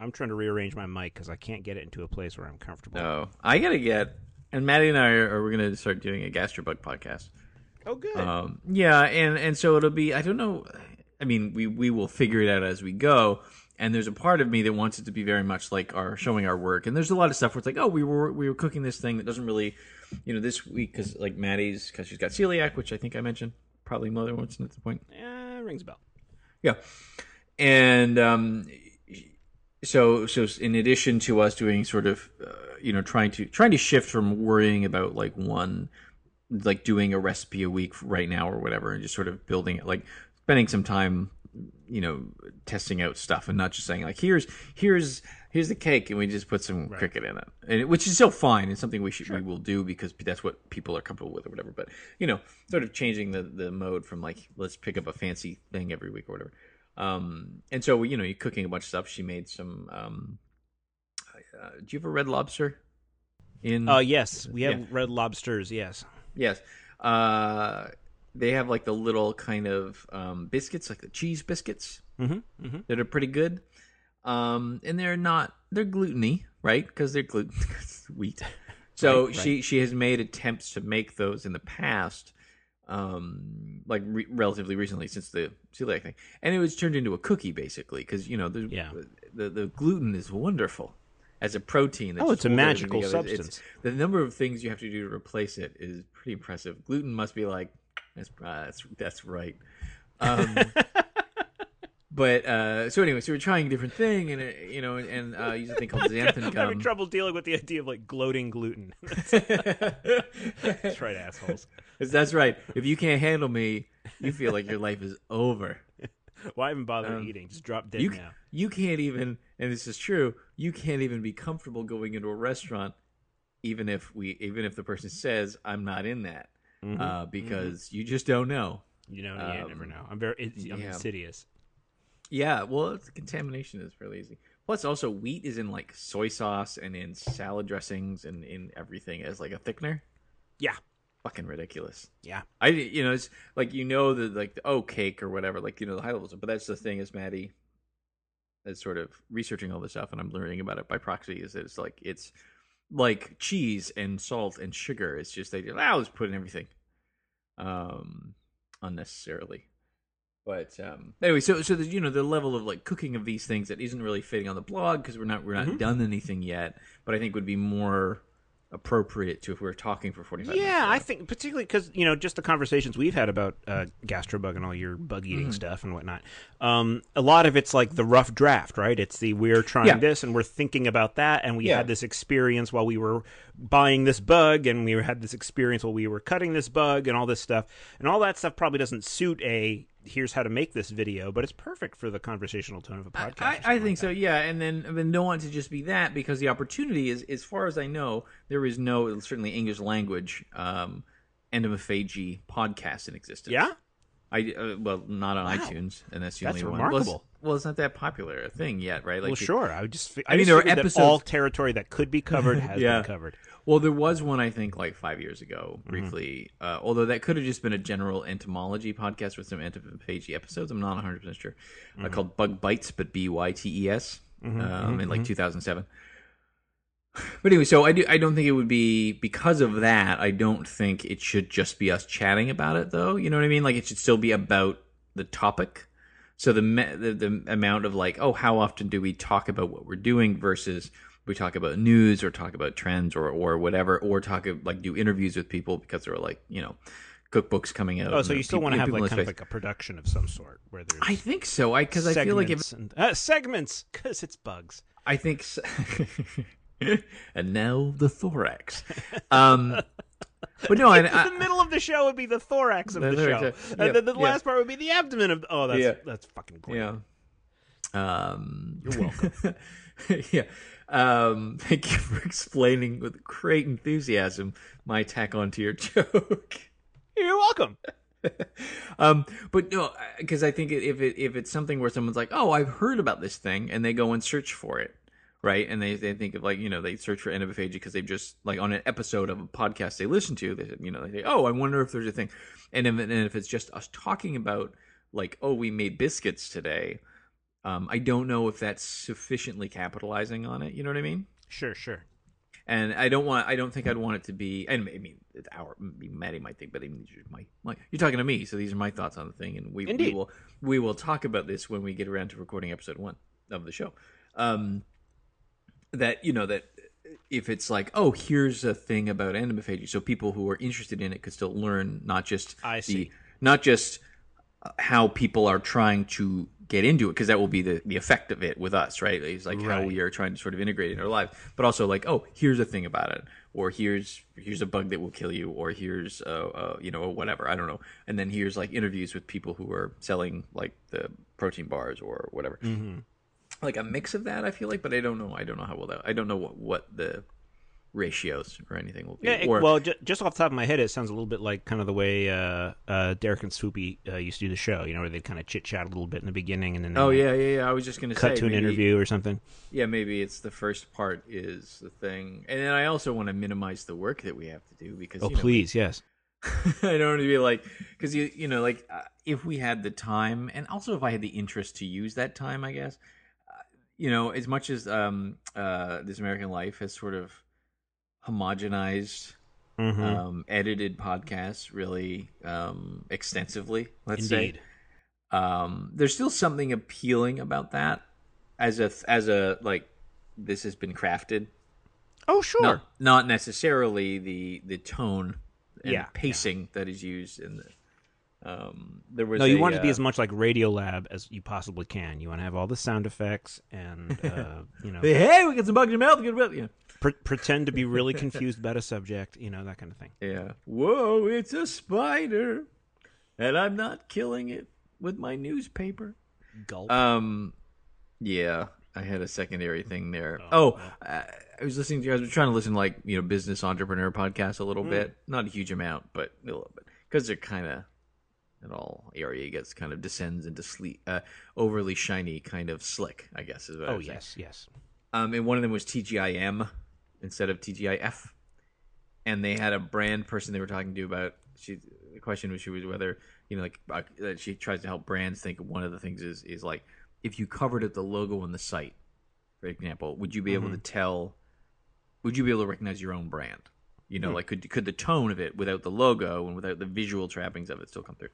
I'm trying to rearrange my mic because I can't get it into a place where I'm comfortable. No, I gotta get. And Maddie and I are, are we're gonna start doing a gastrobug podcast. Oh, good. Um, yeah, and and so it'll be. I don't know. I mean, we we will figure it out as we go. And there's a part of me that wants it to be very much like our showing our work. And there's a lot of stuff where it's like, oh, we were we were cooking this thing that doesn't really, you know, this week because like Maddie's because she's got celiac, which I think I mentioned probably more than once at the point. yeah, rings a bell. Yeah, and um, so so in addition to us doing sort of uh, you know trying to trying to shift from worrying about like one like doing a recipe a week right now or whatever and just sort of building it like spending some time you know testing out stuff and not just saying like here's here's here's the cake and we just put some cricket in it. And which is still fine. It's something we should we will do because that's what people are comfortable with or whatever. But you know sort of changing the the mode from like let's pick up a fancy thing every week or whatever um and so you know you're cooking a bunch of stuff she made some um uh, do you have a red lobster in Uh, yes, we have Yeah. red lobsters. Yes. Yes. Uh, they have like the little kind of um, biscuits, like the cheese biscuits, Mm-hmm. Mm-hmm. that are pretty good. Um, and they're not they're gluteny, right? Because they're gluten wheat. So Right, she she has made attempts to make those in the past, um, like re- relatively recently since the celiac thing, and it was turned into a cookie basically because you know the, Yeah. the the gluten is wonderful as a protein. Oh, it's a magical together. It's- substance. the number of things you have to do to replace it is pretty impressive. Gluten must be like that's uh, that's that's right. Um, but uh, so anyway, so we're trying a different thing, and uh, you know, and, uh, use a thing called xanthan I'm having gum. trouble dealing with the idea of like gloating gluten. That's right, assholes. that's right. If you can't handle me, you feel like your life is over. Why even bother Um, eating? Just drop dead You now. you can't even, and this is true. You can't even be comfortable going into a restaurant, even if we, even if the person says I'm not in that, Mhm. uh, because you just don't know. You know, you never um, know. I'm very, I'm yeah. insidious. Yeah, well, contamination is fairly easy. Plus, also wheat is in like soy sauce and in salad dressings and in everything as like a thickener. Yeah. Fucking ridiculous. Yeah. I, you know, it's like you know the like the oh cake or whatever, like you know the high levels. But that's the thing is Maddie is sort of researching all this stuff, and I'm learning about it by proxy. Is that it's like it's like cheese and salt and sugar. It's just they just ah, let's put in everything, um, unnecessarily. But um, anyway, so so the, you know the level of like cooking of these things that isn't really fitting on the blog because we're not we're not Mhm. done anything yet. But I think would be more appropriate to if we were talking for 45 minutes. Yeah, I think particularly because you know just the conversations we've had about uh, gastrobug and all your bug eating Mm-hmm. stuff and whatnot. Um, a lot of it's like the rough draft, right? It's the we're trying Yeah. this and we're thinking about that, and we Yeah. had this experience while we were buying this bug, and we had this experience while we were cutting this bug, and all this stuff, and all that stuff probably doesn't suit a here's how to make this video, but it's perfect for the conversational tone of a podcast. I, I think like so, yeah. And then, and then don't want to just be that because the opportunity is, as far as I know, there is no certainly English language um, entomophagy podcast in existence. Yeah, I uh, well, not on Wow. iTunes, and that's the That's only one. Well, it's- remarkable. Well, it's not that popular a thing yet, right? well, sure. I just. I, I mean, there are episodes- all territory that could be covered has Yeah. been covered. Well, there was one I think like five years ago, Mm-hmm. briefly. Uh, although that could have just been a general entomology podcast with some entomophagy episodes. I'm not 100 percent sure. Uh, Mm-hmm. called Bug Bites, but B Y T E S, um, in Mm-hmm. like 2007. But anyway, so I do. I don't think it would be because of that. I don't think it should just be us chatting about it, though. You know what I mean? Like it should still be about the topic. So the me- the, the amount of like, oh, how often do we talk about what we're doing versus we talk about news or talk about trends or or whatever, or talk of, like do interviews with people because they're like you know cookbooks coming out. Oh, so you still people- want to have like kind of like a production of some sort where there's I think so. I because I feel like if segments and, uh, segments because it's bugs. I think. So. and now the thorax. Um, but no, I, the middle of the show would be the thorax of The the, show, yeah. and then the Yeah. last part would be the abdomen of. Oh, that's Yeah. that's fucking great. yeah. Um, You're welcome. yeah. Um, thank you for explaining with great enthusiasm my tack onto your joke. You're welcome. um, but no, because I think if it if it's something where someone's like, "Oh, I've heard about this thing," and they go and search for it, right? And they they think of like you know they search for entomophagy because they've just like on an episode of a podcast they listen to, they you know they say, "Oh, I wonder if there's a thing," and if and if it's just us talking about like, "Oh, we made biscuits today," Um, I don't know if that's sufficiently capitalizing on it. You know what I mean? Sure, sure. And I don't want. I don't think I'd want it to be. And I mean, it's our Maddie might think, but I mean, you're, my, my, you're talking to me, so these are my thoughts on the thing, and we, we will we will talk about this when we get around to recording episode one of the show. Um, that you know that if it's like, oh, here's a thing about entomophagy, so people who are interested in it could still learn not just I the see. not just uh, how people are trying to get into it because that will be the, the effect of it with us right? It's like how we are trying to sort of integrate it in our life. But also like oh here's a thing about it or here's here's a bug that will kill you or here's uh, uh you know whatever i don't know. And then here's like interviews with people who are selling like the protein bars or whatever. Mm-hmm. Like a mix of that i feel like but i don't know i don't know how well that i don't know what what the ratios or anything will be Yeah, it- or well, j- just off the top of my head, it sounds a little bit like kind of the way uh, uh, Derek and Swoopy uh, used to do the show. You know, where they kind of chit chat a little bit in the beginning, and then oh yeah yeah yeah i was just gonna cut say to an interview or something. yeah, maybe it's the first part is the thing, and then I also want to minimize the work that we have to do because Oh, you know, please, yes. I don't want to be like because you you know like uh, if we had the time and also if I had the interest to use that time, I guess you know as much as um uh this American Life has sort of homogenized hmm um edited podcasts really um extensively let's Indeed. say um there's still something appealing about that as a as a like this has been crafted Oh, sure. not not necessarily the the tone and Yeah, pacing that is used in the um there was No, you a, want it to be uh, as much like Radiolab as you possibly can. You want to have all the sound effects and uh, you know hey we got some bugs in your mouth get about you pre- pretend to be really confused about a subject. You know that kind of thing. yeah whoa it's a spider and i'm not killing it with my newspaper Gulp. Um, yeah, I had a secondary thing there. Oh, I, I was listening to. You guys. I was trying to listen to like you know business entrepreneur podcasts a little bit, not a huge amount, but a little bit because they're kind of it all area gets kind of descends into sleep, uh, overly shiny, kind of slick. I guess is what oh say. yes, yes. Um, and one of them was TGIM instead of TGIF, and they had a brand person they were talking to about. She the question was she was whether you know like uh, that she tries to help brands think one of the things is is like if you covered it the logo on the site, for example, would you be able to tell? Would you be able to recognize your own brand? You know, like could could the tone of it without the logo and without the visual trappings of it still come through?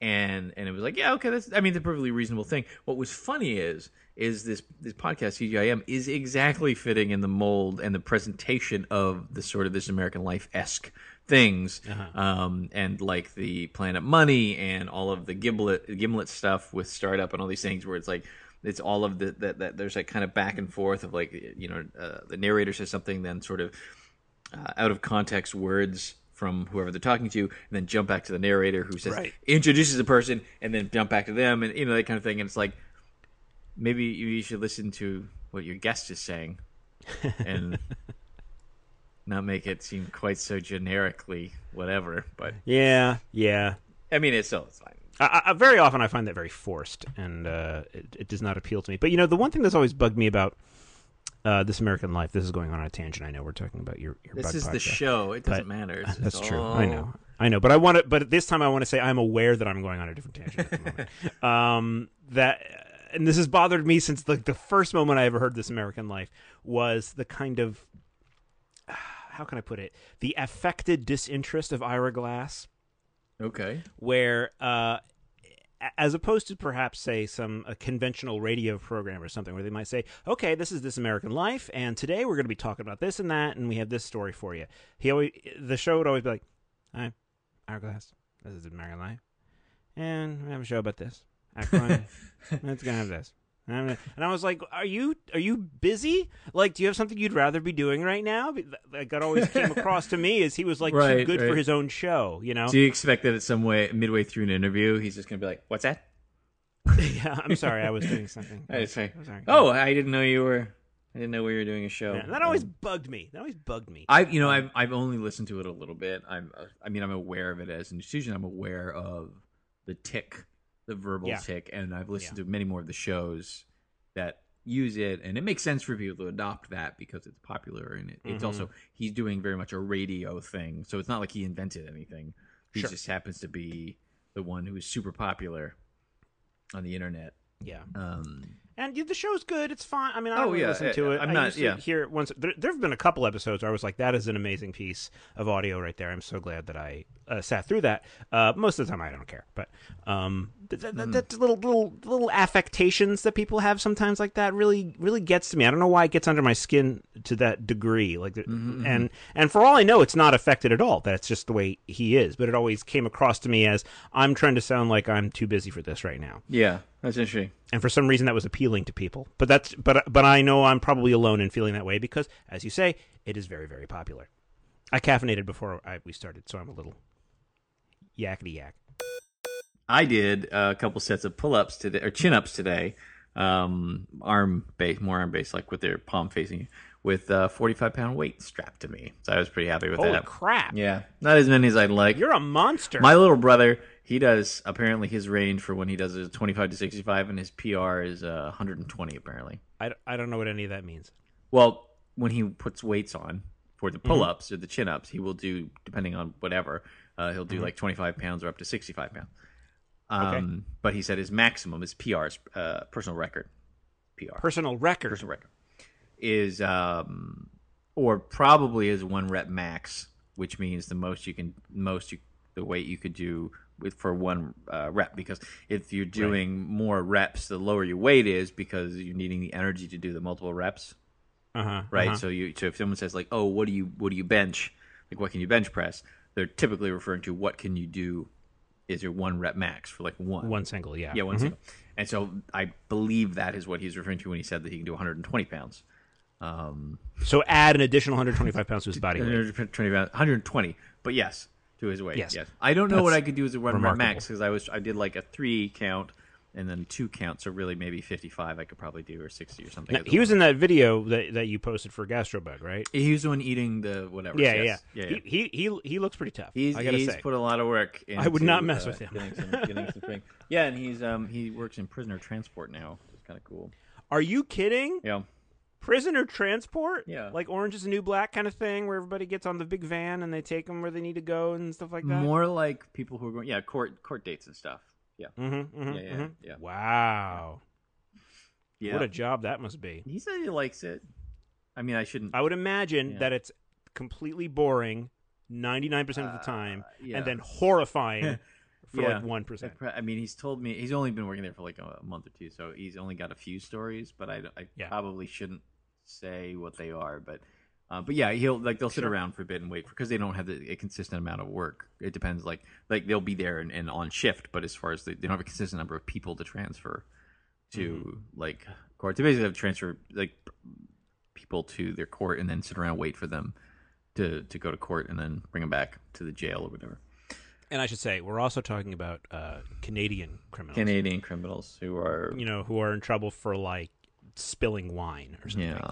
and and it was like, yeah, okay, that's I mean, it's a perfectly reasonable thing. What was funny is is this this podcast TGIM is exactly fitting in the mold and the presentation of the sort of this American Life esque things, um, and like the Planet Money and all of the Gimlet Gimlet stuff with startup and all these things where it's like. It's all of the that, that there's like kind of back and forth of like you know uh, the narrator says something then sort of uh, out of context words from whoever they're talking to, and then jump back to the narrator who says Right. introduces a person, and then jump back to them, and you know that kind of thing. And it's like maybe you should listen to what your guest is saying, and not make it seem quite so generically whatever. But Yeah, yeah. I mean, it's still it's fine. I, I, very often I find that very forced, and uh, it, it does not appeal to me. But you know, the one thing that's always bugged me about uh, this American Life. This is going on a tangent. I know we're talking about your your This is the show. It doesn't matter. It's That's just true. all- I know. I know. But I want to. But this time I want to say I'm aware that I'm going on a different tangent. At the moment. um, that and this has bothered me since like the first moment I ever heard this American Life was the kind of how can I put it the affected disinterest of Ira Glass Okay. where uh as opposed to perhaps say some a conventional radio program or something where they might say okay this is this american life and today we're going to be talking about this and that and we have this story for you. He always the show would always be like hi Ira Glass this is american life and we have a show about this. It's gonna have this and I'm gonna- and I was like, "Are you are you busy? Like, do you have something you'd rather be doing right now?" Like that always came across to me as he was like too Right, good for his own show, you know. Do you expect that at some way, midway through an interview, he's just gonna be like, "What's that?" yeah, I'm sorry, I was doing something. I say, I'm sorry. "Oh, I didn't know you were. I didn't know we were doing a show." Yeah, that always Um, bugged me. That always bugged me. I, you know, I've I've only listened to it a little bit. I'm, uh, I mean, I'm aware of it as an institution. I'm aware of the tick, the verbal Yeah. tick, and I've listened to many more of the shows that use it, and it makes sense for people to adopt that because it's popular, and it, it's Mhm. also he's doing very much a radio thing, so it's not like he invented anything. He Sure. just happens to be the one who is super popular on the internet Yeah. Um, And the show's good. It's fine. I mean, I Oh, don't really yeah, listen to it. I'm I not- yeah. hear it once. There, there have been a couple episodes where I was like, "That is an amazing piece of audio right there." I'm so glad that I uh, sat through that. Uh, most of the time, I don't care, but um, th- th- Hmm. that little little little affectations that people have sometimes like that really really gets to me. I don't know why it gets under my skin to that degree. Like, Mm-hmm, and and for all I know, it's not affected at all. That's just the way he is. But it always came across to me as I'm trying to sound like I'm too busy for this right now yeah, that's interesting. and for some reason that was appealing to people. But that's but but I know I'm probably alone in feeling that way because, as you say, it is very very popular. I caffeinated before I, we started, so I'm a little yakety yak. I did a couple sets of pull-ups today or chin-ups today, um, arm base, more arm base, like with their palm facing you, with a 45 pound weight strapped to me. So I was pretty happy with Holy that. crap! Yeah, not as many as I'd like. You're a monster. My little brother, he does apparently his range for when he does is 25 to 65, and his PR is uh, 120 apparently. I, I don't know what any of that means. Well, when he puts weights on for the pull-ups or the chin-ups, he will do depending on whatever. Uh, he'll do like 25 pounds or up to 65 pounds. Um, But he said his maximum, his PR, is, uh, personal record, PR, Personal record. personal record, is um, or probably is one rep max, which means the most you can, most you, the weight you could do with for one uh, rep. Because if you're doing more reps, the lower your weight is because you're needing the energy to do the multiple reps Uh huh. right? So you so if someone says like, "Oh, what do you what do you bench? Like, what can you bench press?" They're typically referring to what can you do is your one rep max for like one. One single, yeah. Yeah, one single. And so I believe that is what he's referring to when he said that he can do 120 pounds. So add an additional 125 pounds to his body weight. 120, pounds- 120, but yes, to his weight. Yes. Yes. I don't know what I could do as a remarkable. max because I was I did like a three count and then two counts, so really maybe 55 I could probably do or 60 or something. Now, he was in that video that, that you posted for Gastrobug, right? he was the one eating the whatever. Yeah, yes. yeah, yeah. He, he he he looks pretty tough. He's, I gotta he's say. put a lot of work. Into, I would not mess uh, with him. Getting some, getting some. Yeah, and he's um he works in prisoner transport now. It's kind of cool. Are you kidding? Yeah, Prisoner transport? Yeah. Like Orange is the New Black kind of thing, where everybody gets on the big van and they take them where they need to go and stuff like that. more like people who are going. Yeah, court court dates and stuff. Yeah, Mm-hmm, mm-hmm, Yeah, yeah, mhm. yeah. Wow. yeah. What a job that must be. he said he likes it. I mean, I shouldn't. I would imagine Yeah. that it's completely boring 99% of the time Uh, yeah. and then horrifying for Yeah. like 1%. I mean, he's told me he's only been working there for like a, a month or two, so he's only got a few stories. But I, I Yeah. probably shouldn't say what they are. But, uh, but yeah, he'll like they'll sit around for a bit and wait because they don't have the, a consistent amount of work. It depends. Like like they'll be there and, and on shift, but as far as the, they don't have a consistent number of people to transfer to Mm-hmm. like court, they basically have to transfer like people to their court and then sit around wait for them to to go to court and then bring them back to the jail or whatever. And I should say, we're also talking about uh, Canadian criminals. Canadian criminals who are you know, who are in trouble for like spilling wine or something. Yeah.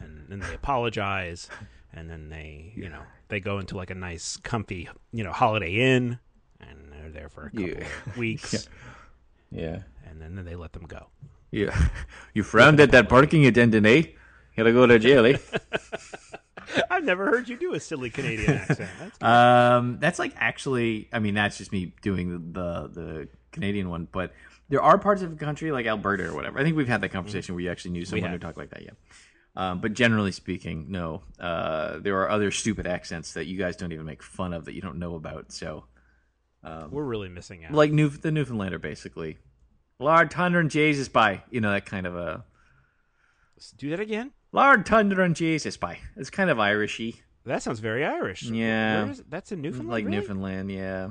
And then they apologize and then they, you know, they go into like a nice comfy, you know, holiday inn and they're there for a couple Yeah. of weeks yeah. yeah. and then, then they let them go. Yeah. You frowned at that parking attendant, eh? Gotta go to jail, eh? I've never heard you do a silly Canadian accent. That's um, that's like actually, I mean, that's just me doing the, the the Canadian one, but there are parts of the country like Alberta or whatever. I think we've had that conversation where you actually knew someone who talked like that, yeah. Um, but generally speaking, no. Uh, there are other stupid accents that you guys don't even make fun of that you don't know about. So, We're really missing out. like New the Newfoundlander, basically. Lord Thunder and Jesus by you know that kind of a Let's do that again. Lord Thunder and Jesus by. It's kind of Irishy. That sounds very Irish. Yeah. Where is it? That's in Newfoundland. like really? Newfoundland, yeah.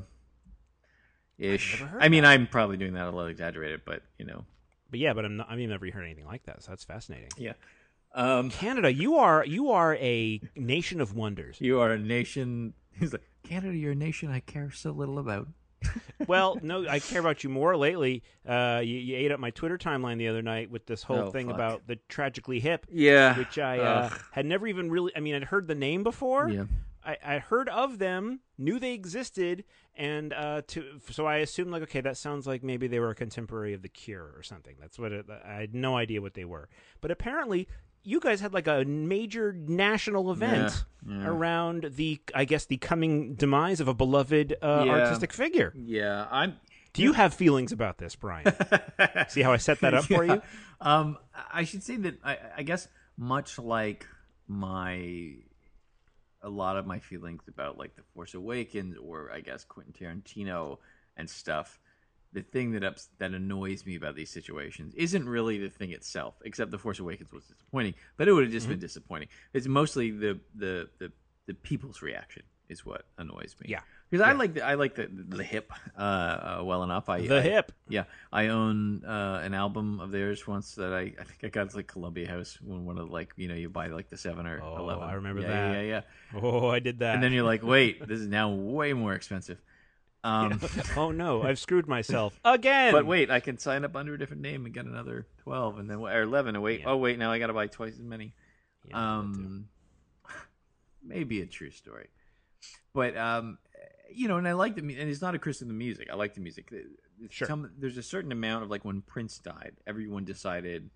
Ish. I mean, I'm probably doing that a little exaggerated, but you know, But yeah, but I'm not, I've never heard anything like that. So that's fascinating. yeah. Um, Canada, you are you are a nation of wonders. you are a nation. He's like Canada. You're a nation I care so little about. well, no, I care about you more lately. Uh, you, you ate up my Twitter timeline the other night with this whole Oh, thing fuck. about the tragically hip, Yeah, which I uh, had never even really. I mean, I'd heard the name before. Yeah. I, I heard of them, knew they existed, and uh, to so I assumed like, okay, that sounds like maybe they were a contemporary of the Cure or something. That's what it, I had no idea what they were. But apparently, you guys had like a major national event Yeah, yeah. around the, I guess, the coming demise of a beloved uh, Yeah. artistic figure. Yeah, I'm. Do you have feelings about this, Brian? See how I set that up for you? Um, I should say that I, I guess much like my a lot of my feelings about like the Force Awakens or I guess Quentin Tarantino and stuff. The thing that ups, that annoys me about these situations isn't really the thing itself, except the Force Awakens was disappointing, but it would have just Mm-hmm. been disappointing. It's mostly the the the the people's reaction is what annoys me. Yeah. because I like the, I like the the hip uh, uh, well enough. I The I- hip. yeah, I own uh, an album of theirs once that I, I think I got at like Columbia House when one of the, like you know you buy like the seven or Oh, eleven. I remember yeah, that. Yeah, yeah, yeah. Oh, I did that. And then you're like, wait, this is now way more expensive. Um, oh no, I've screwed myself again. but wait, I can sign up under a different name and get another twelve, and then or eleven, and wait, Yeah. oh wait, now I got to buy twice as many. Yeah, I did that too. um, maybe a true story, but um, you know, and I like the mu- and it's not a Chris in the music. I like the music. Sure. some- there's a certain amount of like when Prince died, everyone decided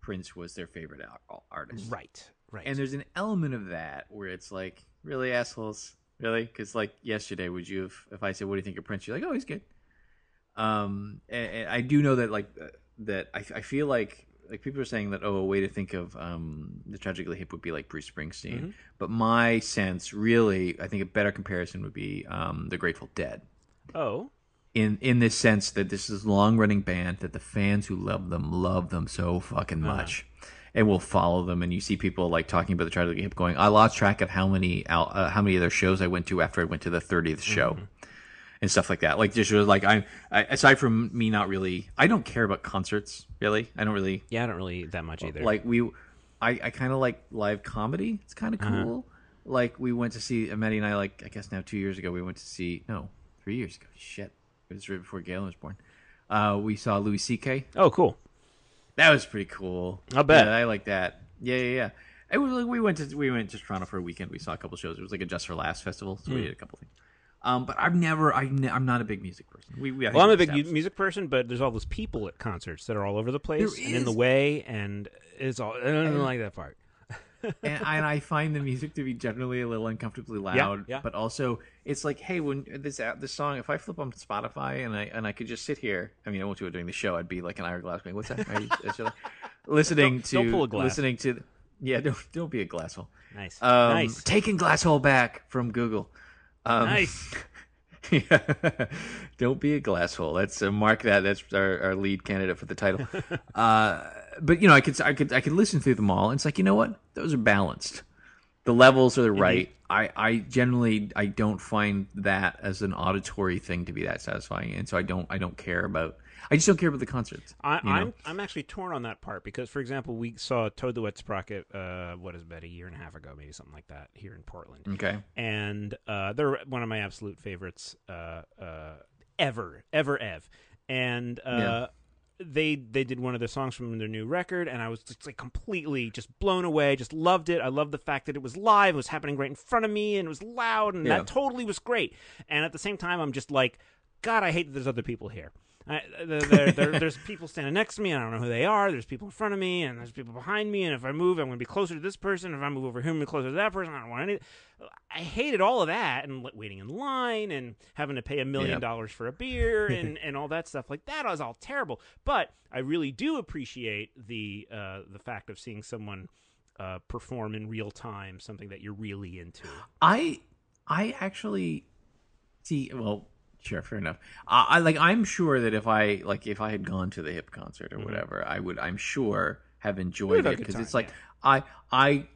Prince was their favorite al- artist, right, right. and there's an element of that where it's like, really assholes, really? Because like yesterday, would you have if I said, "What do you think of Prince?" You're like, "Oh, he's good." Um, and, and I do know that like uh, that. I, I feel like like people are saying that oh, a way to think of um the tragically hip would be like Bruce Springsteen, Mm-hmm. but my sense, really, I think a better comparison would be um the Grateful Dead. oh, In in this sense that this is a long running band that the fans who love them love them so fucking Uh-huh. much. And will follow them, and you see people like talking about the tragically hip, going, "I lost track of how many uh, how many other shows I went to after I went to the 30th show." Mm-hmm. and stuff like that. Like just was like I, I aside from me not really, I don't care about concerts really. I don't really yeah, I don't really eat that much either. like we. I, I kind of like live comedy. It's kind of Uh-huh. cool. Like we went to see Maddie and I like I guess now two years ago we went to see no three years ago shit it was right before Galen was born. Uh, we saw Louis C.K. oh, cool. That was pretty cool. I'll bet. Yeah, I like that. Yeah, yeah, yeah. It was like we went to we went to Toronto for a weekend. We saw a couple shows. It was like a Just for Laughs festival, so Hmm. we did a couple things. Um, but I've never, I ne- I'm not a big music person. We, we Well, I'm a big mu- music person, but there's all those people at concerts that are all over the place There and in the way, and it's all. I don't like that part. and, and I find the music to be generally a little uncomfortably loud. yeah. But also, it's like, hey, when this this song, if I flip on Spotify and I and I could just sit here, I mean, I won't do it during the show. I'd be like an Ira Glass going, "What's that?" Are you, I-" listening Don't- to don't pull a glass. listening to, yeah, don't don't be a glasshole. Nice, Um, nice, Taking glasshole back from Google. Um, nice. yeah. Don't be a glasshole. That's uh, mark that. That's our, our lead candidate for the title. uh, but you know, I could I could I could listen through them all. And it's like you know what? Those are balanced. The levels are the right. I I generally I don't find that as an auditory thing to be that satisfying, and so I don't I don't care about. I just don't care about the concerts. I, know? I'm I'm actually torn on that part because, for example, we saw Toad the Wet Sprocket. Uh, what is it, about a year and a half ago, maybe something like that, here in Portland. Okay. and uh, they're one of my absolute favorites uh, uh, ever, ever, ev. And uh, Yeah. they they did one of their songs from their new record, and I was just like completely just blown away. Just loved it. I loved the fact that it was live, it was happening right in front of me, and it was loud, and Yeah. that totally was great. And at the same time, I'm just like, God, I hate that there's other people here. I, there, there, there- there's people standing next to me, and I don't know who they are. There's people in front of me, and there's people behind me. And if I move, I'm going to be closer to this person. If I move over here, I'm going to be closer to that person. I don't want any. I hated all of that, and waiting in line, and having to pay a million dollars for a beer, and, and all that stuff. Like that was all terrible. But I really do appreciate the uh, the fact of seeing someone uh, perform in real time something that you're really into. I I actually see. Well, sure, fair enough. I, I like. I'm sure that if I like, if I had gone to the hip concert or whatever, I would. I'm sure have enjoyed it because it's like I I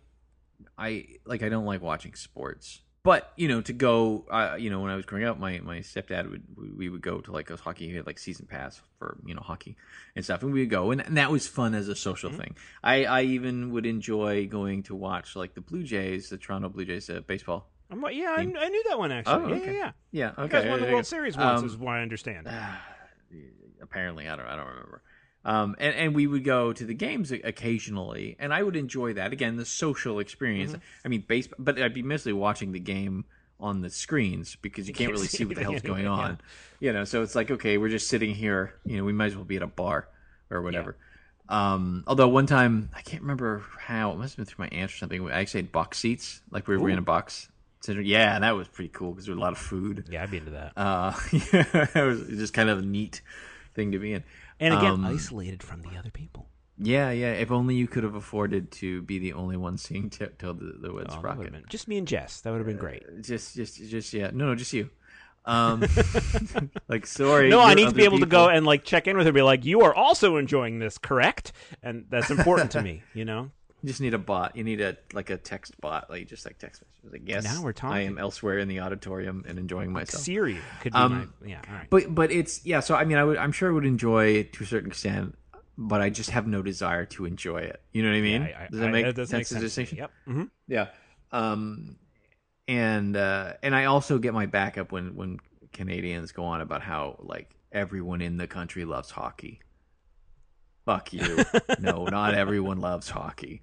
I like. I don't like watching sports. But you know, to go, uh, you know, when I was growing up, my, my stepdad would we would go to like a hockey, he had like season pass for you know hockey and stuff, and we would go, and, and that was fun as a social Mm-hmm. thing. I I even would enjoy going to watch like the Blue Jays, the Toronto Blue Jays uh, baseball I'm like, yeah, I, I knew that one actually. Oh, yeah, okay. yeah, yeah. Yeah, You okay. guys won the World. Series once, Um, is what I understand. Apparently, I don't. I don't remember. Um, and and we would go to the games occasionally, and I would enjoy that. Again, the social experience. Mm-hmm. I mean, base, but I'd be mostly watching the game on the screens because you can't really see what the hell's going on. You know, so it's like okay, we're just sitting here. You know, we might as well be at a bar or whatever. Um, although one time I can't remember how it must have been through my aunt or something. I actually had box seats, like we were in a box Syndrome. Yeah, that was pretty cool because there was a lot of food. Yeah, I'd be into that. Uh, yeah, it was just kind of a neat thing to be in. and again, um, isolated from the other people. Yeah, yeah. If only you could have afforded to be the only one seeing T- Toad the, the Woods Oh, rocket. been- just me and Jess. That would have been great. Just, just, just yeah. No, no, just you. Um, like sorry. No, I need to be able to go and like check in with her, and be like, "You are also enjoying this, correct?" And that's important to me. You know. You just need a bot. You need a like a text bot, like just like text messages. Like, yes, Now we're talking. I am elsewhere in the auditorium and enjoying myself. Siri could be Um, my yeah. Right. But but it's yeah. So I mean, I would I'm sure I would enjoy it to a certain extent, but I just have no desire to enjoy it. You know what I mean? I- I- does that I- make that sense? make sense. distinction? Yep. hmm Yeah. Um, and uh, and I also get my backup when when Canadians go on about how like everyone in the country loves hockey. Fuck you. no, not everyone loves hockey.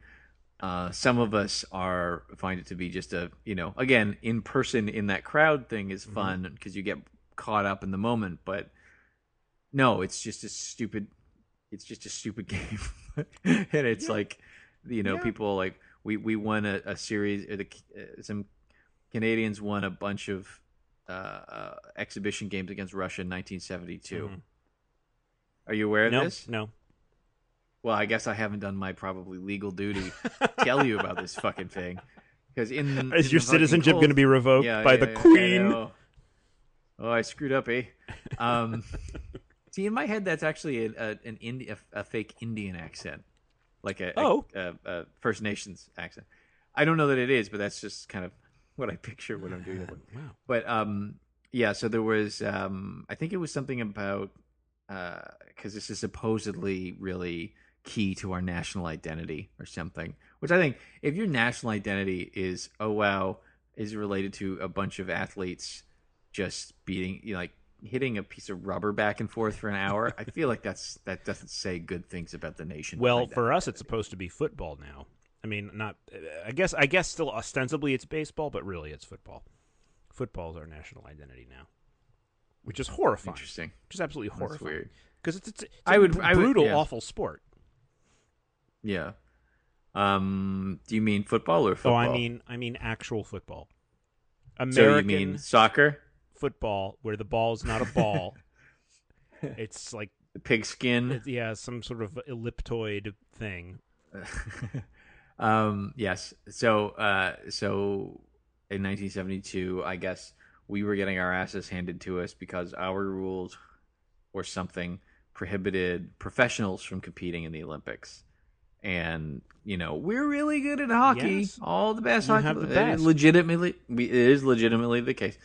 Uh, some of us are find it to be just a you know again in person in that crowd thing is fun because you get caught up in the moment, but no, it's just a stupid. It's just a stupid game, and it's like you know Yeah. people like we we won a, a series. uh, The, uh, some Canadians won a bunch of uh, uh, exhibition games against Russia in 1972. Mhm. Are you aware of No, this? no. Well, I guess I haven't done my probably legal duty to tell you about this fucking thing. Because in, in Is the your citizenship going to be revoked Yeah, by yeah, the yeah, I Queen? know. Oh, I screwed up, eh? Um, see, in my head, that's actually a, a, an Indi- a, a fake Indian accent, like a, Oh. a, a First Nations accent. I don't know that it is, but that's just kind of what I picture when I'm doing it. Wow. But um, yeah. So there was, um, I think it was something about because this is supposedly really key to our national identity or something. Which I think, if your national identity is, oh wow, is related to a bunch of athletes just beating, you know, like hitting a piece of rubber back and forth for an hour, I feel like that's that doesn't say good things about the nation. Well, for us, it's supposed to be football now. I mean, not. I guess. I guess still ostensibly it's baseball, but really it's football. Football is our national identity now, which is horrifying. interesting. Just absolutely horrifying. Because it's, it's, it's I would- br- I would- brutal, yeah. awful sport. Yeah. Um, do you mean football or football? Oh. I mean, I mean actual football. so you mean soccer? football, where the ball is not a ball. it's like pigskin. it- yeah, some sort of elliptoid thing. um, yes. So, uh, so in 1972, I guess we were getting our asses handed to us because our rules or something prohibited professionals from competing in the Olympics. And you know we're really good at hockey. Yes. All the best You hockey. have the best. legitimately, we, it is legitimately the case.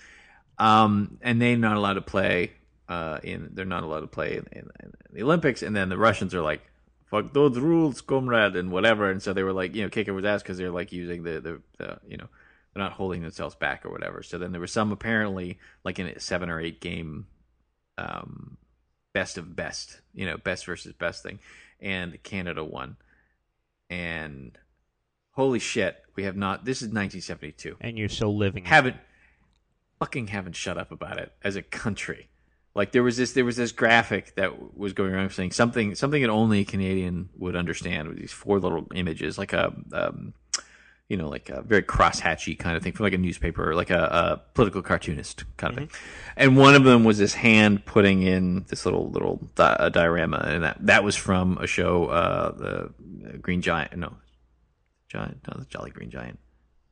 Um, and they're not allowed to play. Uh, in they're not allowed to play in, in, in the Olympics. And then the Russians are like, "Fuck those rules, comrade," and whatever. And so they were like, you know, kicking his ass because they're like using the, the the you know they're not holding themselves back or whatever. So then there was some apparently like in a seven or eight game, um, best of best, you know, best versus best thing, and Canada won. And holy shit, we have not. This is 1972 And you're still living. haven't fucking haven't shut up about it as a country. Like there was this there was this graphic that was going around saying something something that only a Canadian would understand with these four little images, like a um, you know, like a very crosshatchy kind of thing from like a newspaper or like a, a political cartoonist kind of thing. And one of them was this hand putting in this little little di- a diorama, and that that was from a show, uh, the Green Giant. No, Giant, the Jolly Green Giant.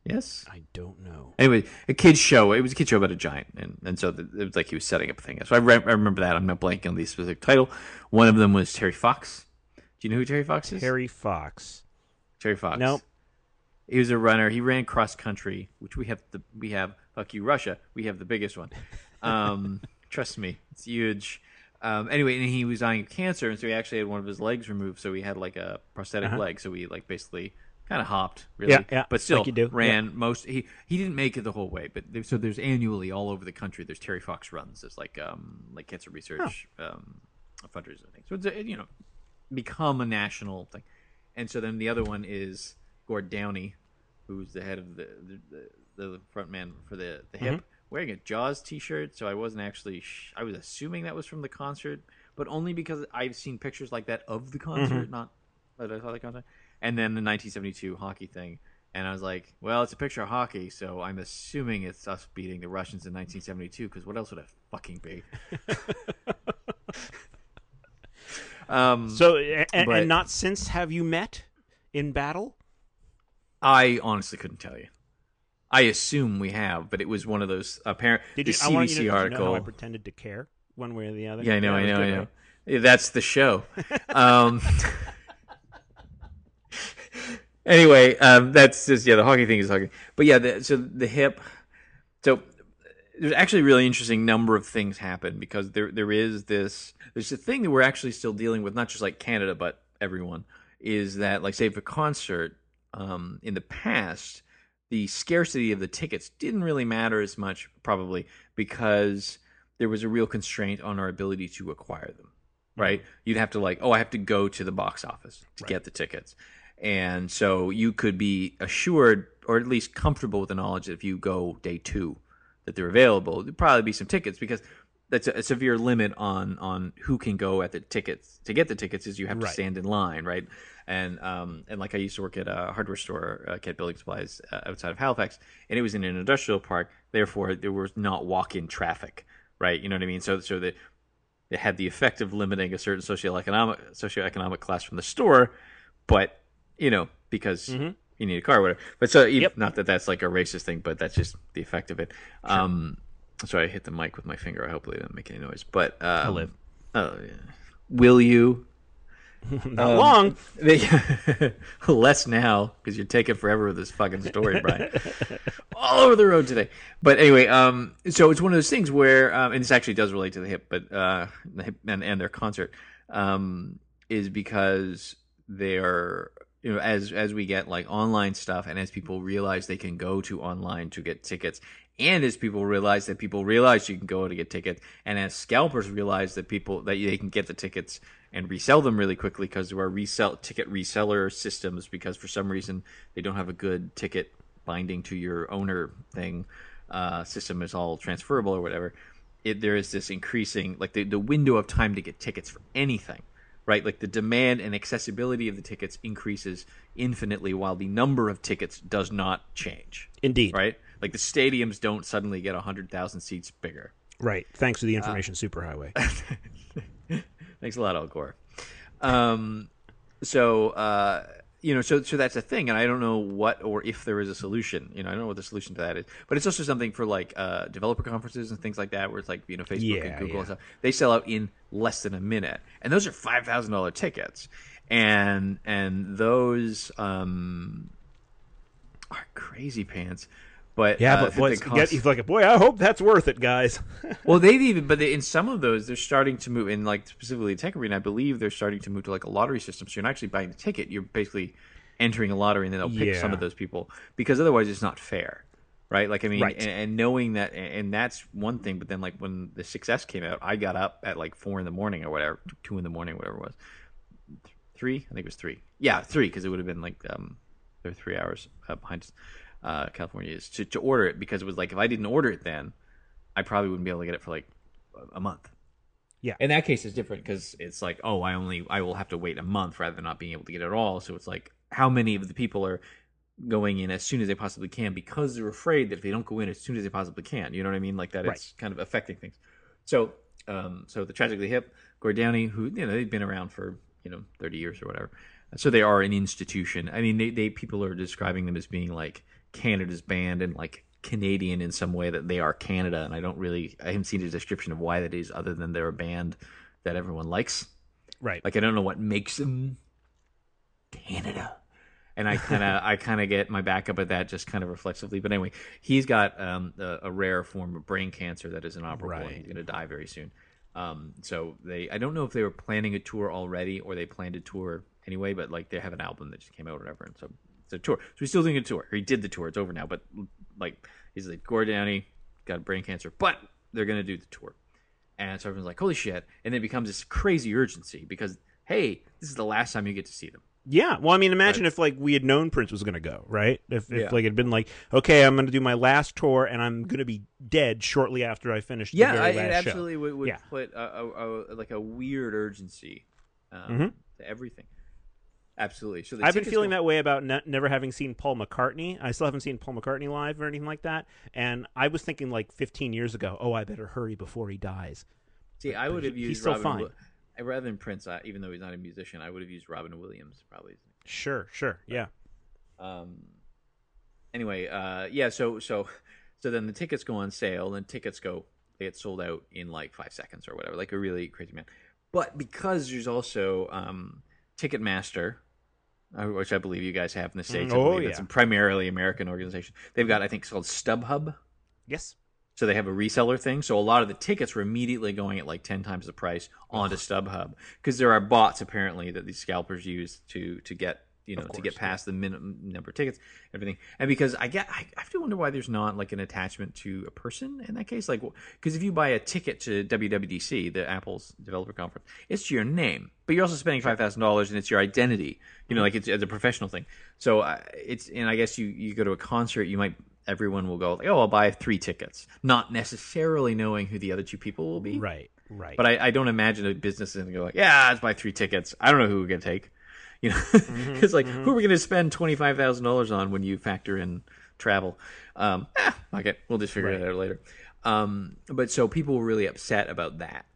Yes, I don't know. anyway, a kid's show. It was a kid's show about a giant, and and so the, it was like he was setting up a thing. So I, re- I remember that. I'm not blanking on the specific title. One of them was Terry Fox. Do you know who Terry Fox is? Harry Fox. Terry Fox. Nope. He was a runner. He ran cross country, which we have the we have. Fuck you, Russia. We have the biggest one. Um, trust me, it's huge. Um, anyway, and he was dying of cancer, and so he actually had one of his legs removed. So he had like a prosthetic Uh-huh. leg. So he like basically kind of hopped, really. Yeah, yeah, But still, like you do. ran most. He he didn't make it the whole way, but there, so there's annually all over the country. There's Terry Fox runs. There's like um like cancer research um fundraisers and things. So it's a, you know become a national thing. And so then the other one is Gord Downie, who's the head of the the, the, the front man for the the hip, wearing a Jaws T-shirt. So I wasn't actually. Sh- I was assuming that was from the concert, but only because I've seen pictures like that of the concert, not that I saw the concert. And then the 1972 hockey thing, And I was like, well, it's a picture of hockey, so I'm assuming it's us beating the Russians in 1972, because what else would it fucking be? um, So, and, but- and not since have you met in battle? I honestly couldn't tell you. I assume we have, but it was one of those apparent. Did the you? CBC I want you to know article. how I pretended to care one way or the other. Yeah, I know, I know, I know. That's the show. um, anyway, um, that's just yeah. The hockey thing is hockey, but yeah. The, so the hip. So there's actually a really interesting number of things happen because there there is this there's a thing that we're actually still dealing with, not just like Canada, but everyone. Is that like say for concert um, in the past, the scarcity of the tickets didn't really matter as much, probably because there was a real constraint on our ability to acquire them. Right? You'd have to like, oh, I have to go to the box office to get the tickets, and so you could be assured, or at least comfortable with the knowledge that if you go day two, that they're available, there'd probably be some tickets because that's a, a severe limit on on who can go at the tickets to get the tickets is you have to Right. stand in line, right? And um and like I used to work at a hardware store, uh, Kent Building Supplies uh, outside of Halifax, and it was in an industrial park. Therefore, there was not walk-in traffic, right? You know what I mean? So so the it had the effect of limiting a certain socioeconomic socioeconomic class from the store, but you know because Mhm. you need a car or whatever. But so you- Yep. not that that's like a racist thing, but that's just the effect of it. Um, sorry, I hit the mic with my finger. I hope it didn't make any noise. But um, live. Oh, yeah. will you? Not Um, long. They, less now because you're taking forever with this fucking story, Brian. All over the road today. But anyway, um, so it's one of those things where, um, and this actually does relate to the hip, but uh, the hip and, and their concert, um, is because they're you know as as we get like online stuff and as people realize they can go to online to get tickets and as people realize that people realize you can go to get tickets and as scalpers realize that people that they can get the tickets and resell them really quickly because there are resell ticket reseller systems because for some reason they don't have a good ticket binding to your owner thing uh, system is all transferable or whatever it, there is this increasing like the, the window of time to get tickets for anything right like the demand and accessibility of the tickets increases infinitely while the number of tickets does not change Indeed. right like the stadiums don't suddenly get 100000 seats bigger Right. Thanks Uh, to the information superhighway. Thanks a lot, Al Gore. Um, so uh, you know, so so that's a thing, and I don't know what or if there is a solution. You know, I don't know what the solution to that is, but it's also something for like uh, developer conferences and things like that, where it's like you know Facebook Yeah, and Google yeah. and stuff. They sell out in less than a minute, and those are five thousand dollar tickets, and and those um, are crazy pants. But Yeah, uh, but boy, cost- get, he's like, boy, I hope that's worth it, guys. well, they've even, but they, in some of those, they're starting to move. In like specifically Tech Arena, I believe they're starting to move to like a lottery system. So you're not actually buying the ticket; you're basically entering a lottery, and then they'll pick some of those people because otherwise it's not fair, right? Like I mean, Right. and, and knowing that, and that's one thing. But then like when the Success came out, I got up at like four in the morning or whatever, two in the morning, whatever it was, three. I think it was three. Yeah, three because it would have been like um, they're three hours uh, behind uh, California is to, to order it because it was like if I didn't order it then, I probably wouldn't be able to get it for like a- month. Yeah. In that case, it's different because it's like, oh, I only I will have to wait a month rather than not being able to get it at all. So it's like, how many of the people are going in as soon as they possibly can because they're afraid that if they don't go in as soon as they possibly can, you know what I mean? Like that, Right. it's kind of affecting things. So, um, so the tragically hip, Gord Downie, who you know they've been around for you know thirty years or whatever, so they are an institution. I mean, they, they people are describing them as being like Canada's band and like Canadian in some way that they are Canada, and I don't really I haven't seen a description of why that is other than they're a band that everyone likes. right. Like I don't know what makes them Canada. And I kind of, I kind of get my back up at that just kind of reflexively. But anyway, he's got um, a, a rare form of brain cancer that is inoperable, and he's going to die very soon. Um, so they, I don't know if they were planning a tour already or they planned a tour anyway, but like they have an album that just came out or whatever, and so tour. So he's still doing a tour. He did the tour. It's over now, but like he's like Gord Downie got brain cancer, but they're to do the tour. And so everyone's like, holy shit. And then it becomes this crazy urgency because, hey, this is the last time you get to see them. Yeah. Well, I mean, imagine if like we had known Prince was going to go, right? If, if Yeah. like it'd been like, okay, I'm going to do my last tour, and I'm going to be dead shortly after I finish. The Yeah, very I, it show. absolutely would, would Yeah. put a, a, a, like a weird urgency um, Mhm. to everything. Absolutely. So I've been feeling that way about ne- never having seen Paul McCartney. I still haven't seen Paul McCartney live or anything like that. And I was thinking like 15 years ago, oh, I better hurry before he dies. See, I would he- have he's used still Robin fine. Wi- uh, rather than Prince. I, even though he's not a musician, I would have used Robin Williams probably. Sure, sure, yeah. Um. Anyway, uh, yeah. So so so then the tickets go on sale, and tickets go they get sold out in like five seconds or whatever, like a really crazy man. But because there's also um, Ticketmaster, uh, which I believe you guys have in the states. Oh, believe it's a primarily American organization. They've got I think it's called StubHub. Yes. So they have a reseller thing. So a lot of the tickets were immediately going at like ten times the price onto StubHub because there are bots apparently that these scalpers use to to get you know Of to get course, past the minimum number of tickets, everything. And because I get, I, I have to wonder why there's not like an attachment to a person in that case. Like, because if you buy a ticket to WWDC, the Apple's developer conference, it's your name, but you're also spending five thousand dollars, and it's your identity. You know, like it's, it's a professional thing. So uh, it's, and I guess you you go to a concert, you might everyone will go like, oh, I'll buy three tickets, not necessarily knowing who the other two people will be. Right, right. But I, I don't imagine a business is going to go like, yeah, let's buy three tickets. I don't know who we're going to take. You know, Mm-hmm, it's like who are we going to spend twenty five thousand dollars on when you factor in travel? Um, ah, fuck it, we'll just figure it out later. Um, but so people were really upset about that,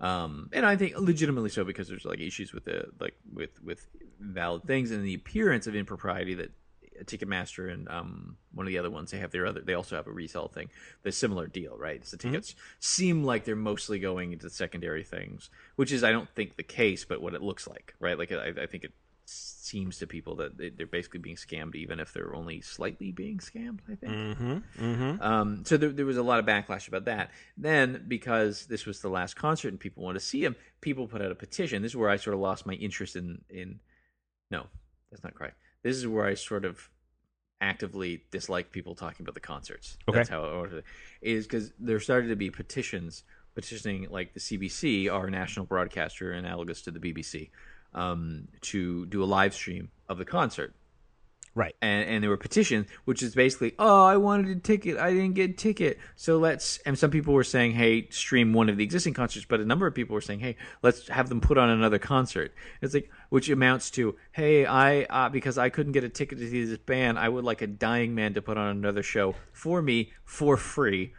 um, and I think legitimately so because there's like issues with the like with with valid things and the appearance of impropriety that Ticketmaster and um, one of the other ones they have their other they also have a resell thing. The similar deal, right? It's the tickets seem like they're mostly going into secondary things, which is I don't think the case, but what it looks like, right? Like I, I think it seems to people that they- they're basically being scammed, even if they're only slightly being scammed. I think. mm-hmm, mm-hmm. Um, so there, there was a lot of backlash about that. Then, because this was the last concert and people wanted to see him, people put out a petition. This is where I sort of lost my interest in in. No, that's not correct. This is where I sort of actively dislike people talking about the concerts. Okay. That's how I ordered it. Is because there started to be petitions petitioning like the CBC, our national broadcaster analogous to the BBC, um, to do a live stream of the concert Right. and and there were petitions, which is basically, oh, I wanted a ticket, I didn't get a ticket, so let's. And some people were saying, hey, stream one of the existing concerts, but a number of people were saying, hey, let's have them put on another concert. It's like, which amounts to, hey, I uh, because I couldn't get a ticket to see this band, I would like a dying man to put on another show for me for free.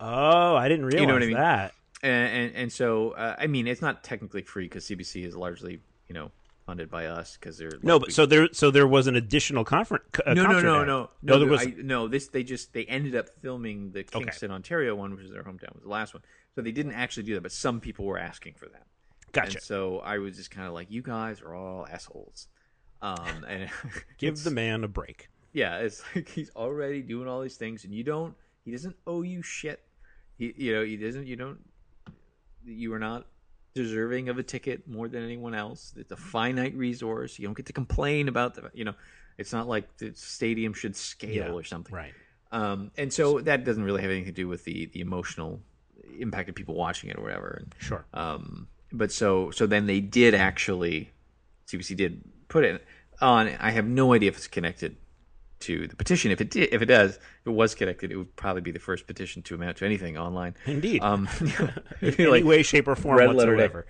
Oh, I didn't realize know what I mean? that. And and, and so, uh, I mean, it's not technically free because CBC is largely, you know, funded by us because they're No, like, but we- so there, so there was an additional conference. no, no, no, no, no, no. there was. I, no, this they just they ended up filming the Kingston, Ontario one, which is their hometown, was the last one. So they didn't actually do that, but some people were asking for that. gotcha. And so I was just kind of like, you guys are all assholes. Um, and Give the man a break. yeah, it's like he's already doing all these things, and you don't. He doesn't owe you shit. He, you know, he doesn't. You don't. You are not deserving of a ticket more than anyone else. It's a finite resource. You don't get to complain about the. You know, it's not like the stadium should scale Yeah, or something. Right. Um, and so that doesn't really have anything to do with the the emotional impact of people watching it or whatever. And, Sure. um, but so so then they did actually, CBC did put it on. I have no idea if it's connected to the petition. If it did, if it does, if it was connected, it would probably be the first petition to amount to anything online. Indeed. Um, it'd Any like- way, shape, or form red letter day. whatsoever.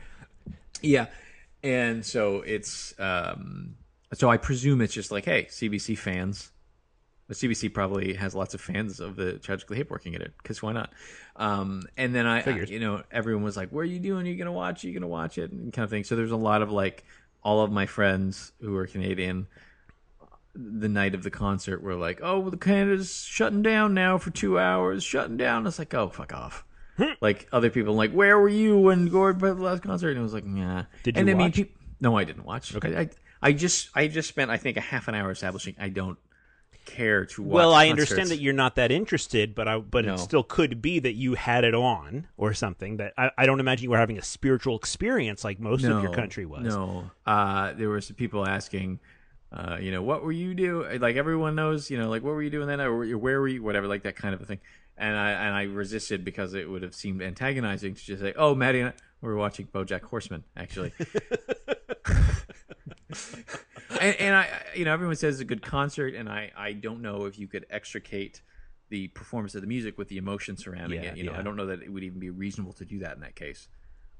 yeah, and so it's um, so I presume it's just like, hey, CBC fans. The CBC probably has lots of fans of the tragically hip working at it because why not? Um, and then I, I, you know, everyone was like, "What are you doing? Are you gonna watch? Are you gonna watch it?" And kind of thing. So there's a lot of like, all of my friends who are Canadian, the night of the concert were like, "Oh, well, the Canada's shutting down now for two hours, shutting down." It's like, "Oh, fuck off." like other people, like, "Where were you when Gord played the last concert?" And it was like, "Nah." Did and you I mean, watch? no, I didn't watch. Okay, I, I just, I just spent, I think, a half an hour establishing I don't care to watch. Well, I concerts. understand that you're not that interested, but I but No. it still could be that you had it on or something. That I, I don't imagine you were having a spiritual experience like most of your country was. No, uh, there were some people asking, uh, you know, what were you doing? Like everyone knows, you know, like what were you doing then, or where were you, whatever, like that kind of a thing. And I and I resisted because it would have seemed antagonizing to just say, oh, Maddie and I we were watching BoJack Horseman, actually. and, and I, you know, everyone says it's a good concert, and I, I don't know if you could extricate the performance of the music with the emotion surrounding Yeah, it. You know, yeah. I don't know that it would even be reasonable to do that in that case.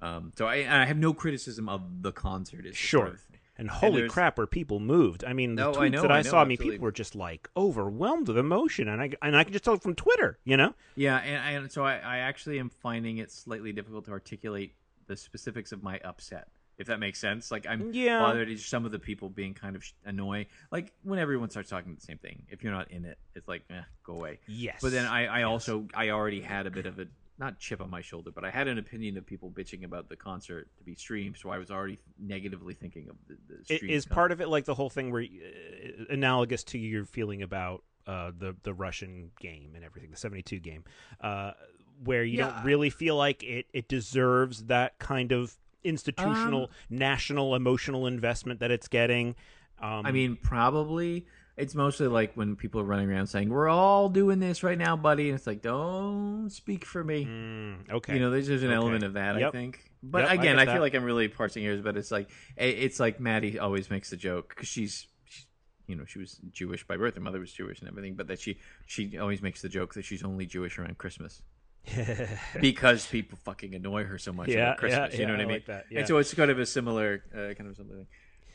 Um, so I, and I have no criticism of the concert. Just Sure. of- And holy there's- crap, were people moved? I mean, the No, tweets I know, that I I, know, saw, I mean, people were just like overwhelmed with emotion, and I and I can just tell it from Twitter, you know. Yeah, and, and so I, I actually am finding it slightly difficult to articulate the specifics of my upset, if that makes sense. Like I'm Yeah. bothered at some of the people being kind of annoying. Like when everyone starts talking the same thing, if you're not in it, it's like, eh, go away. Yes, But then I, I also I already had a bit of a not chip on my shoulder, but I had an opinion of people bitching about the concert to be streamed, so I was already negatively thinking of the, the I- stream. is part of it like the whole thing where uh, analogous to your feeling about uh, the the Russian game and everything, the seventy two game, uh, where you Yeah. don't really feel like it it deserves that kind of institutional, Um, national, emotional investment that it's getting. Um, I mean, probably it's mostly like when people are running around saying, "We're all doing this right now, buddy," and it's like, "Don't speak for me." mm, okay, You know, there's, there's an Okay. element of that, I think. But Yep, again, I, that. feel like I'm really parsing ears. But it's like it's like Maddie always makes the joke because she's, she's, you know, she was Jewish by birth. Her mother was Jewish and everything. But that she she always makes the joke that she's only Jewish around Christmas because people fucking annoy her so much Yeah, Christmas. yeah, you know yeah, what I I mean? like that, yeah. And so it's kind of a similar uh, kind of something. thing.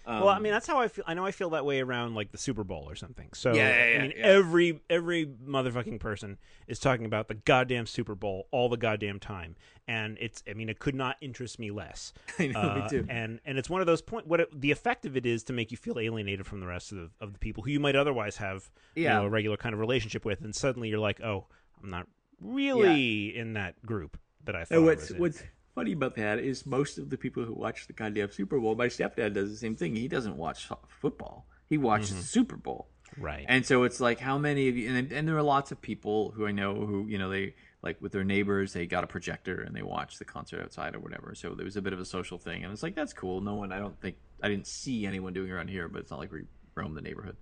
Um, well, I mean, that's how I feel. I know I feel that way around like the Super Bowl or something. So, Yeah, yeah, yeah, I mean, yeah. every every motherfucking person is talking about the goddamn Super Bowl all the goddamn time, and it's. I mean, it could not interest me less. I know, me Uh, too. And and it's one of those point. What it, the effect of it is to make you feel alienated from the rest of the, of the people who you might otherwise have, you know, a regular kind of relationship with, and suddenly you're like, oh, I'm not really in that group that I thought. And what's was in. Funny about that is most of the people who watch the goddamn Super Bowl, my stepdad does the same thing. He doesn't watch football; he watches the Super Bowl. right? And so it's like, how many of you? And, and there are lots of people who I know who you know they like with their neighbors. They got a projector and they watch the concert outside or whatever. So there was a bit of a social thing, and it's like that's cool. No one, I don't think, I didn't see anyone doing around here, but it's not like we roam the neighborhood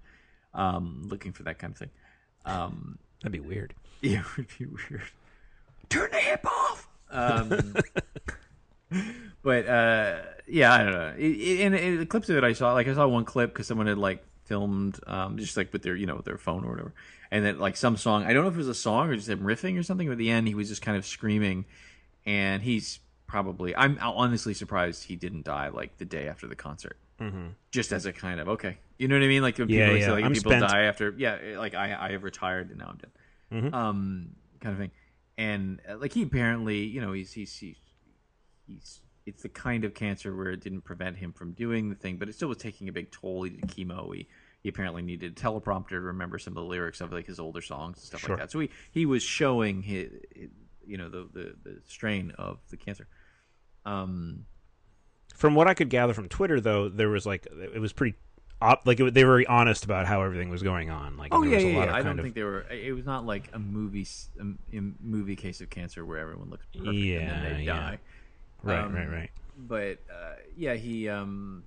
um, looking for that kind of thing. Um, That'd be weird. yeah, it would be weird. Turn the hip off. Um, but uh, yeah, I don't know. It, it, and it, the clips of it I saw, like I saw one clip because someone had like filmed, um, just like with their you know with their phone or whatever, and then like some song. I don't know if it was a song or just him riffing or something. But at the end, he was just kind of screaming, and he's probably. I'm honestly surprised he didn't die like the day after the concert. Mm-hmm. Just as a kind of okay, you know what I mean? Like when Yeah, people yeah. say like I'm people spent. die after, yeah, like I I have retired and now I'm dead Mm-hmm. um, kind of thing. And uh, like he apparently, you know, he's he's he's, he's it's the kind of cancer where it didn't prevent him from doing the thing, but it still was taking a big toll. He did chemo. He he apparently needed a teleprompter to remember some of the lyrics of like his older songs and stuff Sure. like that. So he he was showing his, you know the, the the strain of the cancer. Um, From what I could gather from Twitter, though, there was like it was pretty, op- like it, they were very honest about how everything was going on. Like, oh there yeah, was a yeah, lot yeah. I don't of, think they were. It was not like a movie a, a movie case of cancer where everyone looks perfect and then they yeah. die. right, um, right, right. but uh, yeah, he um,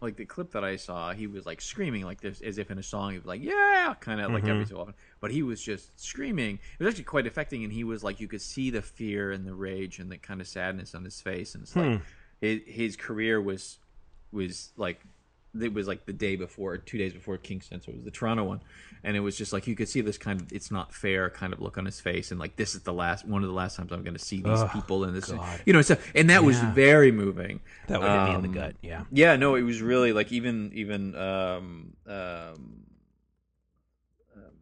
like the clip that I saw, he was like screaming like this as if in a song. He was like, "Yeah," kind of like Mm-hmm. every so often. But he was just screaming. It was actually quite affecting, and he was like, you could see the fear and the rage and the kind of sadness on his face, and it's like Hmm. his his career was was like. It was like the day before, two days before Kingston, so it was the Toronto one, and it was just like you could see this kind of "it's not fair" kind of look on his face, and like this is the last one of the last times I'm going to see these Ugh, people in this, God. you know. So and that was very moving. That would hit me in Um, the gut. Yeah. Yeah, no, it was really like even even um, um, um,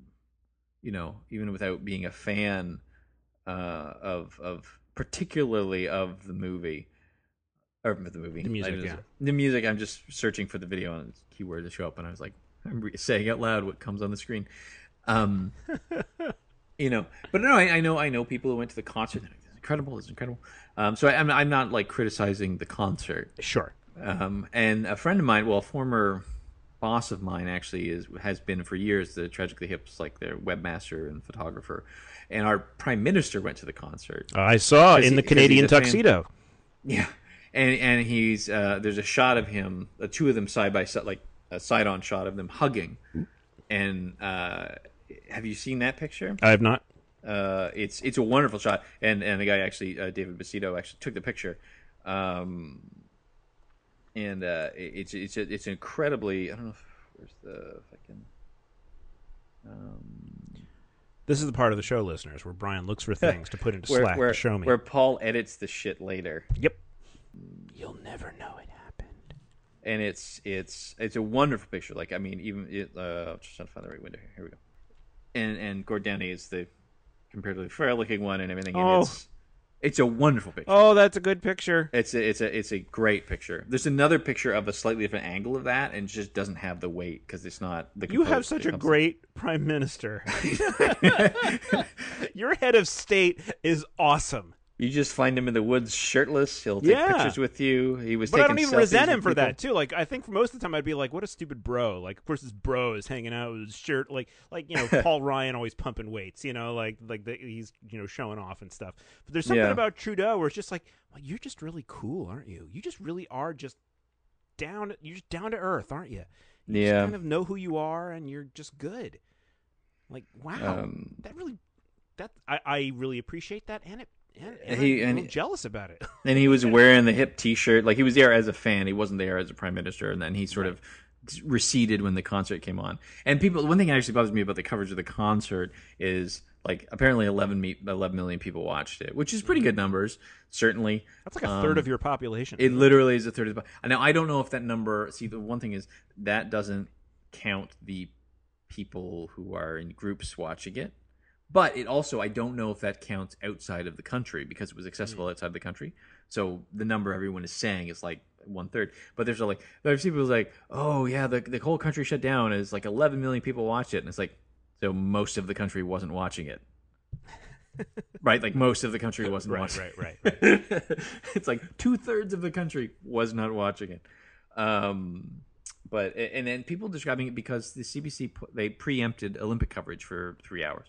you know even without being a fan uh, of of particularly of the movie or the movie The music, just- yeah. the music. I'm just searching for the video and keyword to show up, and I was like, I'm re- saying out loud what comes on the screen. Um, you know, but no, I, I know I know people who went to the concert. It's incredible. It's incredible. Um, so I, I'm I'm not like criticizing the concert. Sure. Um, and a friend of mine, well, a former boss of mine, actually is has been for years the Tragically Hips, like their webmaster and photographer. And our prime minister went to the concert. I saw in he- the Canadian a fan. tuxedo. Yeah, and and he's uh, there's a shot of him, uh, two of them side by side, like a side on shot of them hugging. And uh, have you seen that picture? I have not. Uh, it's it's a wonderful shot, and and the guy actually, uh, David Basito, actually took the picture. Um, and uh, it- it's it's it's incredibly. I don't know if where's the if I can. Um, This is the part of the show, listeners, where Brian looks for things to put into where Slack where, to show me. where Paul edits the shit later. Yep. Never know it happened. and it's it's it's a wonderful picture. Like I mean, even it, uh, I'm just trying to find the right window here. Here we go. And and Gord Downie is the comparatively fair looking one and everything. And Oh. it's it's a wonderful picture. Oh, that's a good picture. It's a, it's a it's a great picture. There's another picture of a slightly different angle of that, and just doesn't have the weight because it's not the. You have such a great prime minister. Your head of state is awesome. You just find him in the woods shirtless. He'll take Yeah. pictures with you. He was. But I taking don't even resent him for people. that too. Like I think for most of the time I'd be like, "What a stupid bro!" Like of course this bro is hanging out with his shirt, like like you know Paul Ryan always pumping weights, you know, like like the, he's you know showing off and stuff. But there's something Yeah. about Trudeau where it's just like, well, you're just really cool, aren't you? You just really are just down. You're just down to earth, aren't you? You just Yeah. kind of know who you are, and you're just good. Like wow, Um, that really that I, I really appreciate that, and it and, and He- I'm and- jealous about it. and he was wearing the hip T-shirt. Like he was there as a fan. He wasn't there as a prime minister. And then he sort of receded when the concert came on. And people, one thing that actually bothers me about the coverage of the concert is like apparently 11, me, 11 million people watched it, which is pretty good numbers. Certainly, That's like a third Um, of your population. it literally is a third of the. Now I don't know if that number. See, the one thing is that doesn't count the people who are in groups watching it. But it also, I don't know if that counts outside of the country because it was accessible outside the country. So the number everyone is saying is like one third. But there's a, like there's people who's like, oh yeah, the the whole country shut down. Is like 11 million people watched it, and it's like so most of the country wasn't watching it. right, like most of the country wasn't right, watching. right, right, right. it's like two thirds of the country was not watching it. Um, but and then people describing it because the CBC they preempted Olympic coverage for three hours,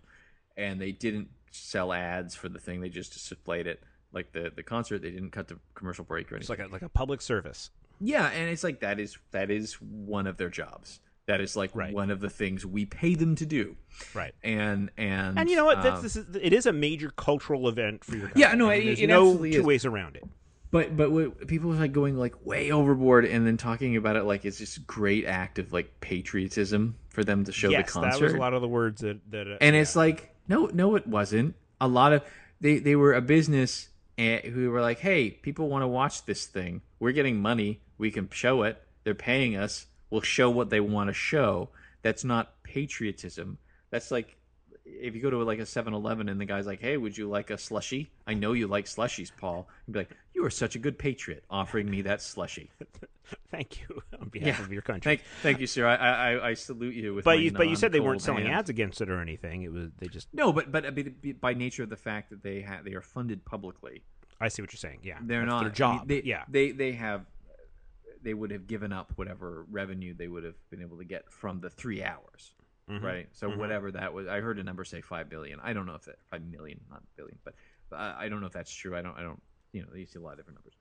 and they didn't sell ads for the thing. They just displayed it like the the concert. They didn't cut the commercial break or anything. It's like a like a public service. yeah, and it's like that is that is one of their jobs. That is like Right. one of the things we pay them to do. Right. And and And you know what? That's um, this is it is a major cultural event for your country. Yeah, no, I mean, there's it no two is. ways around it. But but what, people are like going like way overboard and then talking about it like it's just great act of like patriotism for them to show yes, the concert. that was a lot of the words that that. Uh, and yeah. it's like no no it wasn't. A lot of they they were a business eh, who were like, "Hey, people want to watch this thing. We're getting money. We can show it. They're paying us. We'll show what they want to show." That's not patriotism. That's like if you go to like a 7-Eleven and the guy's like, "Hey, would you like a slushy? I know you like slushies, Paul." You'd be like, "You are such a good patriot offering me that slushy." thank you on behalf Yeah. of your country. Thank, thank you, sir. I, I, I salute you with. but you but you said they weren't selling ads against it or anything. It was they just. No, but but by- by nature of the fact that they ha- they are funded publicly, I see what you're saying. Yeah, they're That's not their I mean, job. they, yeah, they they have they would have given up whatever revenue they would have been able to get from the three hours, Mhm. right? So Mhm. whatever that was, I heard a number say five billion. I don't know if that five million, not billion, but, but I, I don't know if that's true. I don't I don't you know you see a lot of different numbers.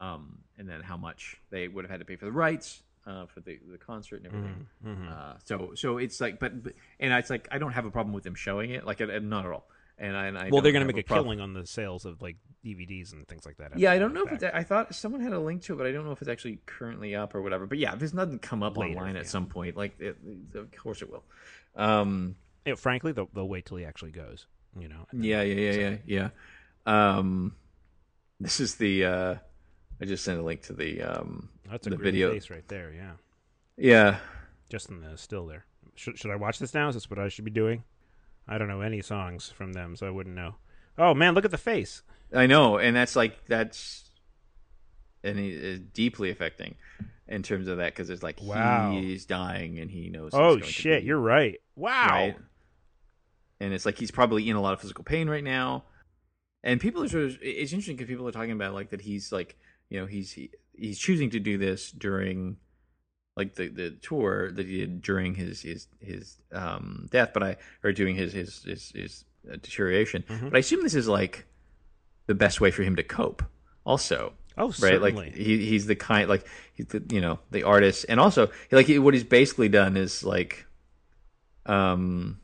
Um, and then how much they would have had to pay for the rights uh, for the the concert and everything. Mhm, mhm. Uh, so so it's like, but, but and it's like I don't have a problem with them showing it, like not at all. And I, and I well, they're going to make a killing on the sales of like DVDs and things like that. Yeah, I don't know the if fact. it's. I thought someone had a link to it, but I don't know if it's actually currently up or whatever. But yeah, if it's nothing come up Later, online at yeah. some point, like it, of course it will. Um, You know, frankly, they'll, they'll wait till he actually goes. You know. yeah, yeah, yeah, yeah, yeah. Um, this is the. Uh, I just sent a link to the. Um, That's a the video. face right there. Yeah, yeah, just in the still there. Should should I watch this now? Is this what I should be doing? I don't know any songs from them, so I wouldn't know. Oh man, look at the face. I know, and that's like that's, and it is uh, deeply affecting in terms of that because it's like Wow. he's dying and he knows. Oh he's going to shit, you're right. Wow. right? And it's like he's probably in a lot of physical pain right now. And people are sort of, it's interesting because people are talking about like that he's like, you know, he's he, he's choosing to do this during like the the tour that he did during his his his um death, but I or doing his his his, his uh, deterioration. Mhm. But I assume this is like the best way for him to cope. Also, Oh, right? certainly. Like he he's the kind like he's the you know the artist, and also like he, what he's basically done is like, um,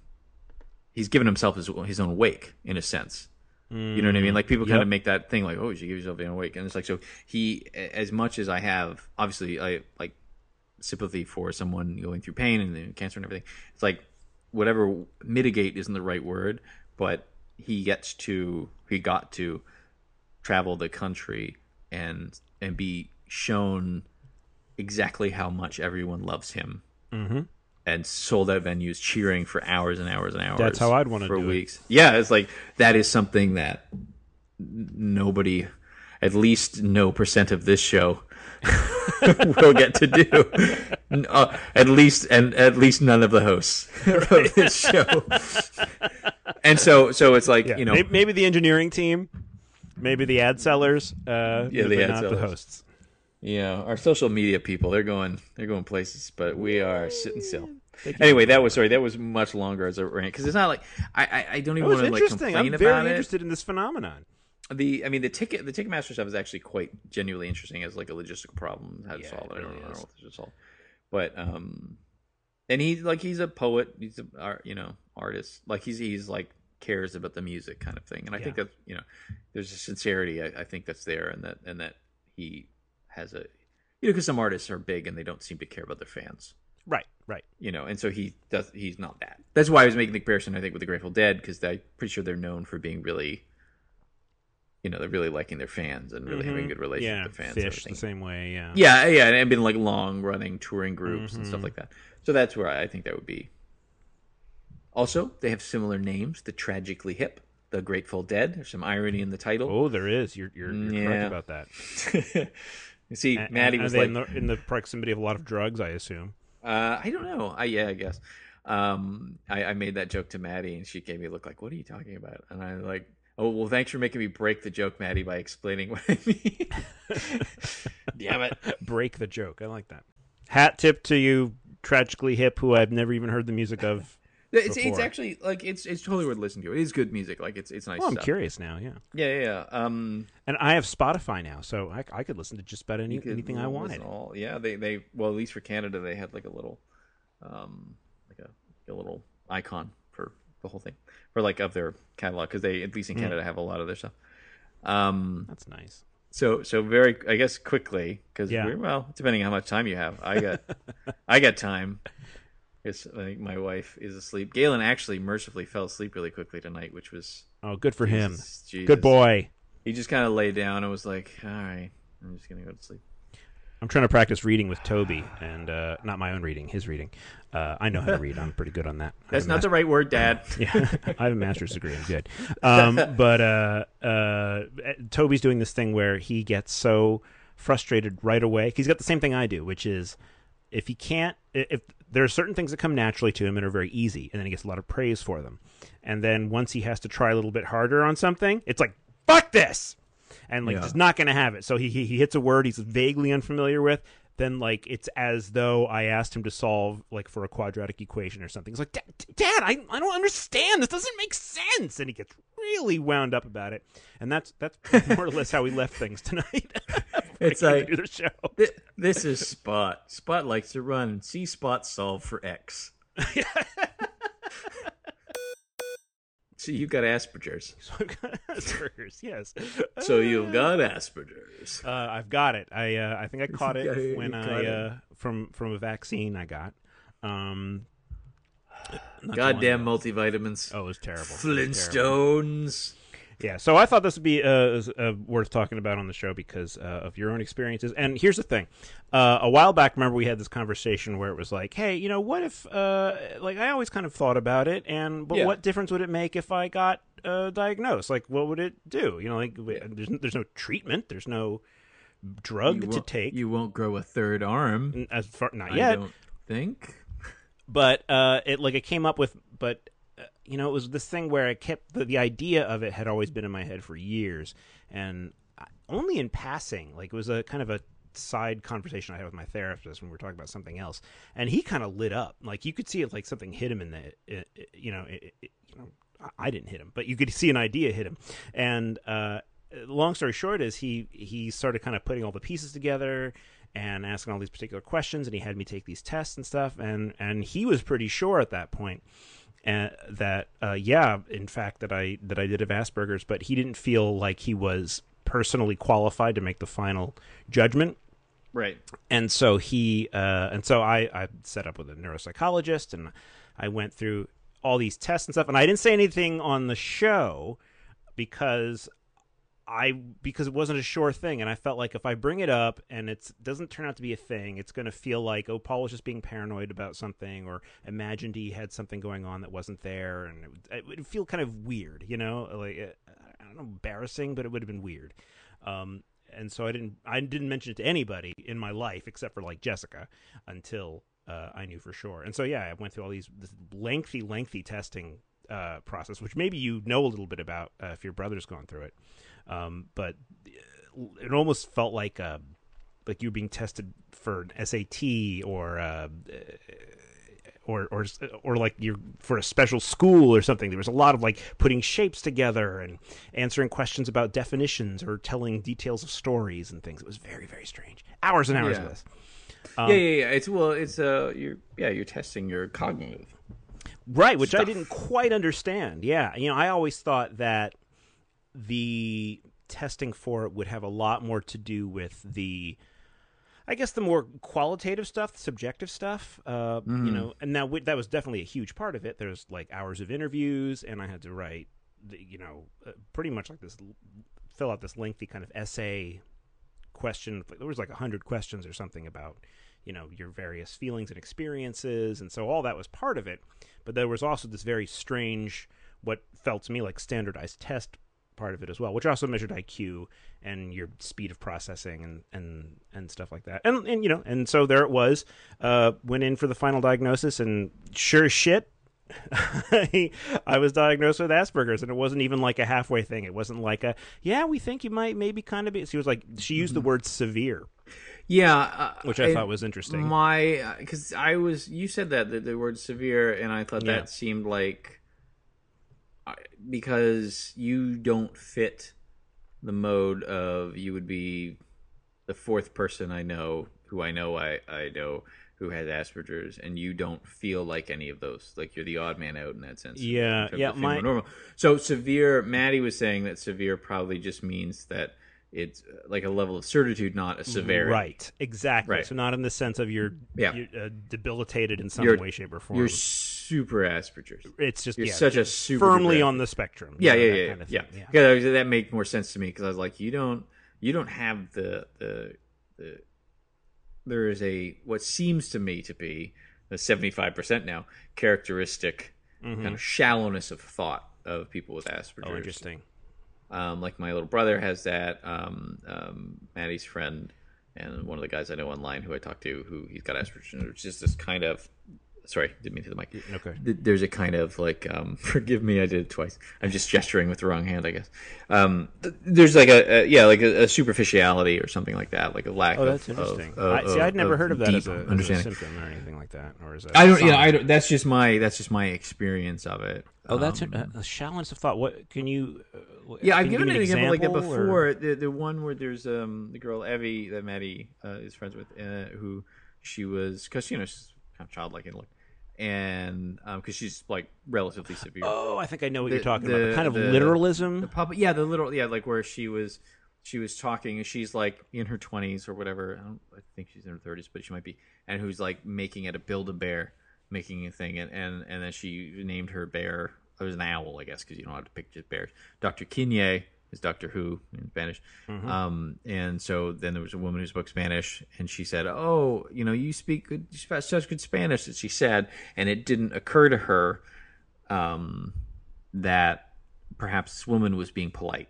he's given himself his his own wake in a sense. You know what I mean? Like people kind Yep. of make that thing like, oh, you should give yourself your own wake, and it's like so he as much as I have obviously I like sympathy for someone going through pain and cancer and everything. It's like whatever mitigate isn't the right word, but he gets to he got to travel the country and and be shown exactly how much everyone loves him. Mm-hmm. And sold out venues cheering for hours and hours and hours. That's how I'd wanna for do it. weeks. Yeah, it's like that is something that nobody, at least no percent of this show, will get to do. Uh, at least, and at least none of the hosts of this show. and so, so it's like Yeah. you know, maybe, maybe the engineering team, maybe the ad sellers. Uh, Yeah, the ad not the hosts. Yeah, our social media people, they're going they're going places, but we are sitting still. Anyway, that was sorry, that was much longer as a rant because it's not like I I, I don't even want to like interesting. complain I'm very about it. interested in this phenomenon. The I mean the ticket the Ticketmaster stuff is actually quite genuinely interesting as like a logistical problem how to Yeah, solve it it. I don't know it's just solved, but um, and he like he's a poet, he's a art, you know artist, like he's he's like cares about the music kind of thing, and I think Yeah. that you know there's a sincerity I, I think that's there, and that and that he has a you know because some artists are big and they don't seem to care about their fans Right, right. you know, and so he does. He's not that. That's why I was making the comparison. I think with the Grateful Dead because I'm pretty sure they're known for being really, you know, they're really liking their fans and really having Mhm. good relations Yeah, with the fans. and Phish the same way. Yeah. Yeah, yeah, and been like long running touring groups and Mhm. stuff like that. So that's where I, think that would be. Also, they have similar names: the Tragically Hip, the Grateful Dead. There's some irony in the title. Oh, there is. You're you're, you're Yeah. correct about that. you see, And- Maddie was like, in the, in the proximity of a lot of drugs, I assume. Uh, I don't know. I yeah, I guess. Um, I, I made that joke to Maddie, and she gave me a look like, "What are you talking about?" And I like, "Oh well, thanks for making me break the joke, Maddie, by explaining what I mean." Damn it! Break the joke. I like that. Hat tip to you, tragically hip, who I've never even heard the music of. It's, it's actually like it's it's totally worth listening to. It is good music. Like it's it's nice. Oh, I'm stuff. curious now. Yeah, Yeah, yeah, yeah. Um, and I have Spotify now, so I, I could listen to just about any, anything I listen wanted. All, yeah, they they well at least for Canada they had like a little, um, like a, a little icon for the whole thing, or like of their catalog because they at least Hmm. in Canada have a lot of their stuff. Um, That's nice. So so very I guess quickly because Yeah. we're well depending on how much time you have. I got I got time. It's I think my wife is asleep. Galen actually mercifully fell asleep really quickly tonight, which was Oh, good for him. Jesus, Jesus. Good boy. He just kind of laid down and was like, "All right, I'm just gonna go to sleep." I'm trying to practice reading with Toby, and uh, not my own reading, his reading. Uh, I know how to read. I'm pretty good on that. That's not the right word, Dad. Yeah, I have a master's degree. I'm good. Um, but uh, uh, Toby's doing this thing where he gets so frustrated right away. He's got the same thing I do, which is if he can't, if there are certain things that come naturally to him and are very easy, and then he gets a lot of praise for them, and then once he has to try a little bit harder on something, it's like fuck this, and like Yeah. just not going to have it. So he, he he hits a word he's vaguely unfamiliar with. Then like it's as though I asked him to solve like for a quadratic equation or something. It's like, Dad, Dad I, I don't understand. This doesn't make sense. And he gets really wound up about it. And that's that's more or less how we left things tonight. It's like- the show. Thi- This is Spot. Spot likes to run. See Spot solve for X. See, you've got Asperger's. So I've got Asperger's, yes. So you've got Asperger's. Uh, I've got it. I uh, I think I caught it you when I it. uh, from from a vaccine I got. Um, not too long Goddamn multivitamins. Oh, it was terrible. It was terrible. Flintstones. Yeah, so I thought this would be uh, uh, worth talking about on the show because uh, of your own experiences. And here's the thing: uh, a while back, remember we had this conversation where it was like, "Hey, you know, what if, uh, like, I always kind of thought about it, and but Yeah. what difference would it make if I got uh, diagnosed? Like, what would it do? You know, like, there's there's no treatment, there's no drug to take, You won't grow a third arm. as far not I yet. don't think. but uh, it like it came up with, but you know, it was this thing where I kept the, the idea of it had always been in my head for years, and only in passing, like it was a kind of a side conversation I had with my therapist when we were talking about something else, and he kind of lit up, like you could see it, like something hit him in the, it, it- you know, it, you know, I- I didn't hit him, but you could see an idea hit him, and uh, long story short is he he started kind of putting all the pieces together and asking all these particular questions and he had me take these tests and stuff. And and he was pretty sure at that point uh, that uh, yeah in fact that I that I did have Asperger's but he didn't feel like he was personally qualified to make the final judgment Right. and so he uh, and so I, I set up with a neuropsychologist and I went through all these tests and stuff and I didn't say anything on the show because I because it wasn't a sure thing, and I felt like if I bring it up and it doesn't turn out to be a thing, it's going to feel like oh Paul was just being paranoid about something, or imagined he had something going on that wasn't there, and it would, feel kind of weird, you know, like uh, I don't know, embarrassing, but it would have been weird. Um, and so I didn't I didn't mention it to anybody in my life except for like Jessica until uh, I knew for sure. And so yeah, I went through all these lengthy, lengthy testing uh, process, which maybe you know a little bit about uh, if your brother's gone through it. Um, but it almost felt like uh, like you were being tested for an SAT or uh, or or or like you're for a special school or something. There was a lot of like putting shapes together and answering questions about definitions or telling details of stories and things. It was very very strange. Hours and hours Yeah. of this. yeah, yeah, yeah. It's well, it's uh, you're yeah, you're testing your cognitive. Right, which I didn't quite understand. Yeah, you know, I always thought that the testing for it would have a lot more to do with the, I guess, the more qualitative stuff, the subjective stuff. Uh, You know, and that w- that was definitely a huge part of it. There's like hours of interviews, and I had to write, the, you know, uh, pretty much like this, fill out this lengthy kind of essay question. There was like a hundred questions or something about, you know, your various feelings and experiences, and so all that was part of it. But there was also this very strange, what felt to me like standardized test part of it as well, which also measured IQ and your speed of processing and and and stuff like that. And and you know, and so there it was. Uh, went in for the final diagnosis, and sure shit. I was diagnosed with Asperger's, and it wasn't even like a halfway thing. It wasn't like a yeah, we think you might maybe kind of be. She was like, she used the word severe, Yeah, uh, which I, thought was interesting. my because I was you said that the, the word severe, and I thought Yeah. that seemed like because you don't fit the mode of you would be the fourth person I know who I know I I know who has Asperger's, and you don't feel like any of those. Like you're the odd man out in that sense. Yeah, yeah, my- normal. So severe. Maddie was saying that severe probably just means that it's uh, like a level of certitude, not a severity. Right, exactly. Right. So not in the sense of you're, Yeah. you're uh, debilitated in some You're- way, shape, or form. You're super Asperger's. it's just You're yeah, such a super firmly on the spectrum. Yeah, you know, yeah, that yeah, kind of yeah. thing, yeah. that- that made more sense to me because I was like, you don't, you don't have the the the. There is a what seems to me to be the seventy five percent now characteristic kind of shallowness of thought of people with Asperger's. Mm-hmm. Oh, interesting. Um, like my little brother has that. Um, um, Maddie's friend and one of the guys I know online who I talk to, who he's got Asperger's. It's just this kind of. Sorry, didn't mean to the mic. Okay. There's a kind of like, um, forgive me, I did it twice. I'm just gesturing with the wrong hand, I guess. Um, th- there's like a, a yeah, like a, a superficiality or something like that, like a lack Oh, of. that's interesting. of- I, see, I'd never of heard of that as a, as a understanding. symptom or anything like that, or is that? I don't, you know. I don't. That's just my, that's just my experience of it. Oh, that's Um, a, a shallowness of thought. What can you? Uh, wh- Yeah, I've given give an me example, like that example, or- before. The the one where there's um the girl Evie that Maddie uh, is friends with, uh, who she was because you know she's kind of childlike in look, and um because she's like relatively severe. Oh, I think I know what The- you're talking about. the- The kind of the- literalism. The pub, yeah, the little, yeah, like where she was, she was talking, and she's like in her twenties or whatever. I, don't, I think she's in her thirties, but she might be, and who's like making it a build a bear, making a thing, and and and then she named her bear. It was an owl, I guess, because you don't have to pick just bears. Doctor Quine is Doctor Who in Spanish, um, and so then there was a woman who spoke Spanish, and she said, "Oh, you know, you speak good, you speak such good Spanish," that she said, and it didn't occur to her um, that perhaps this woman was being polite,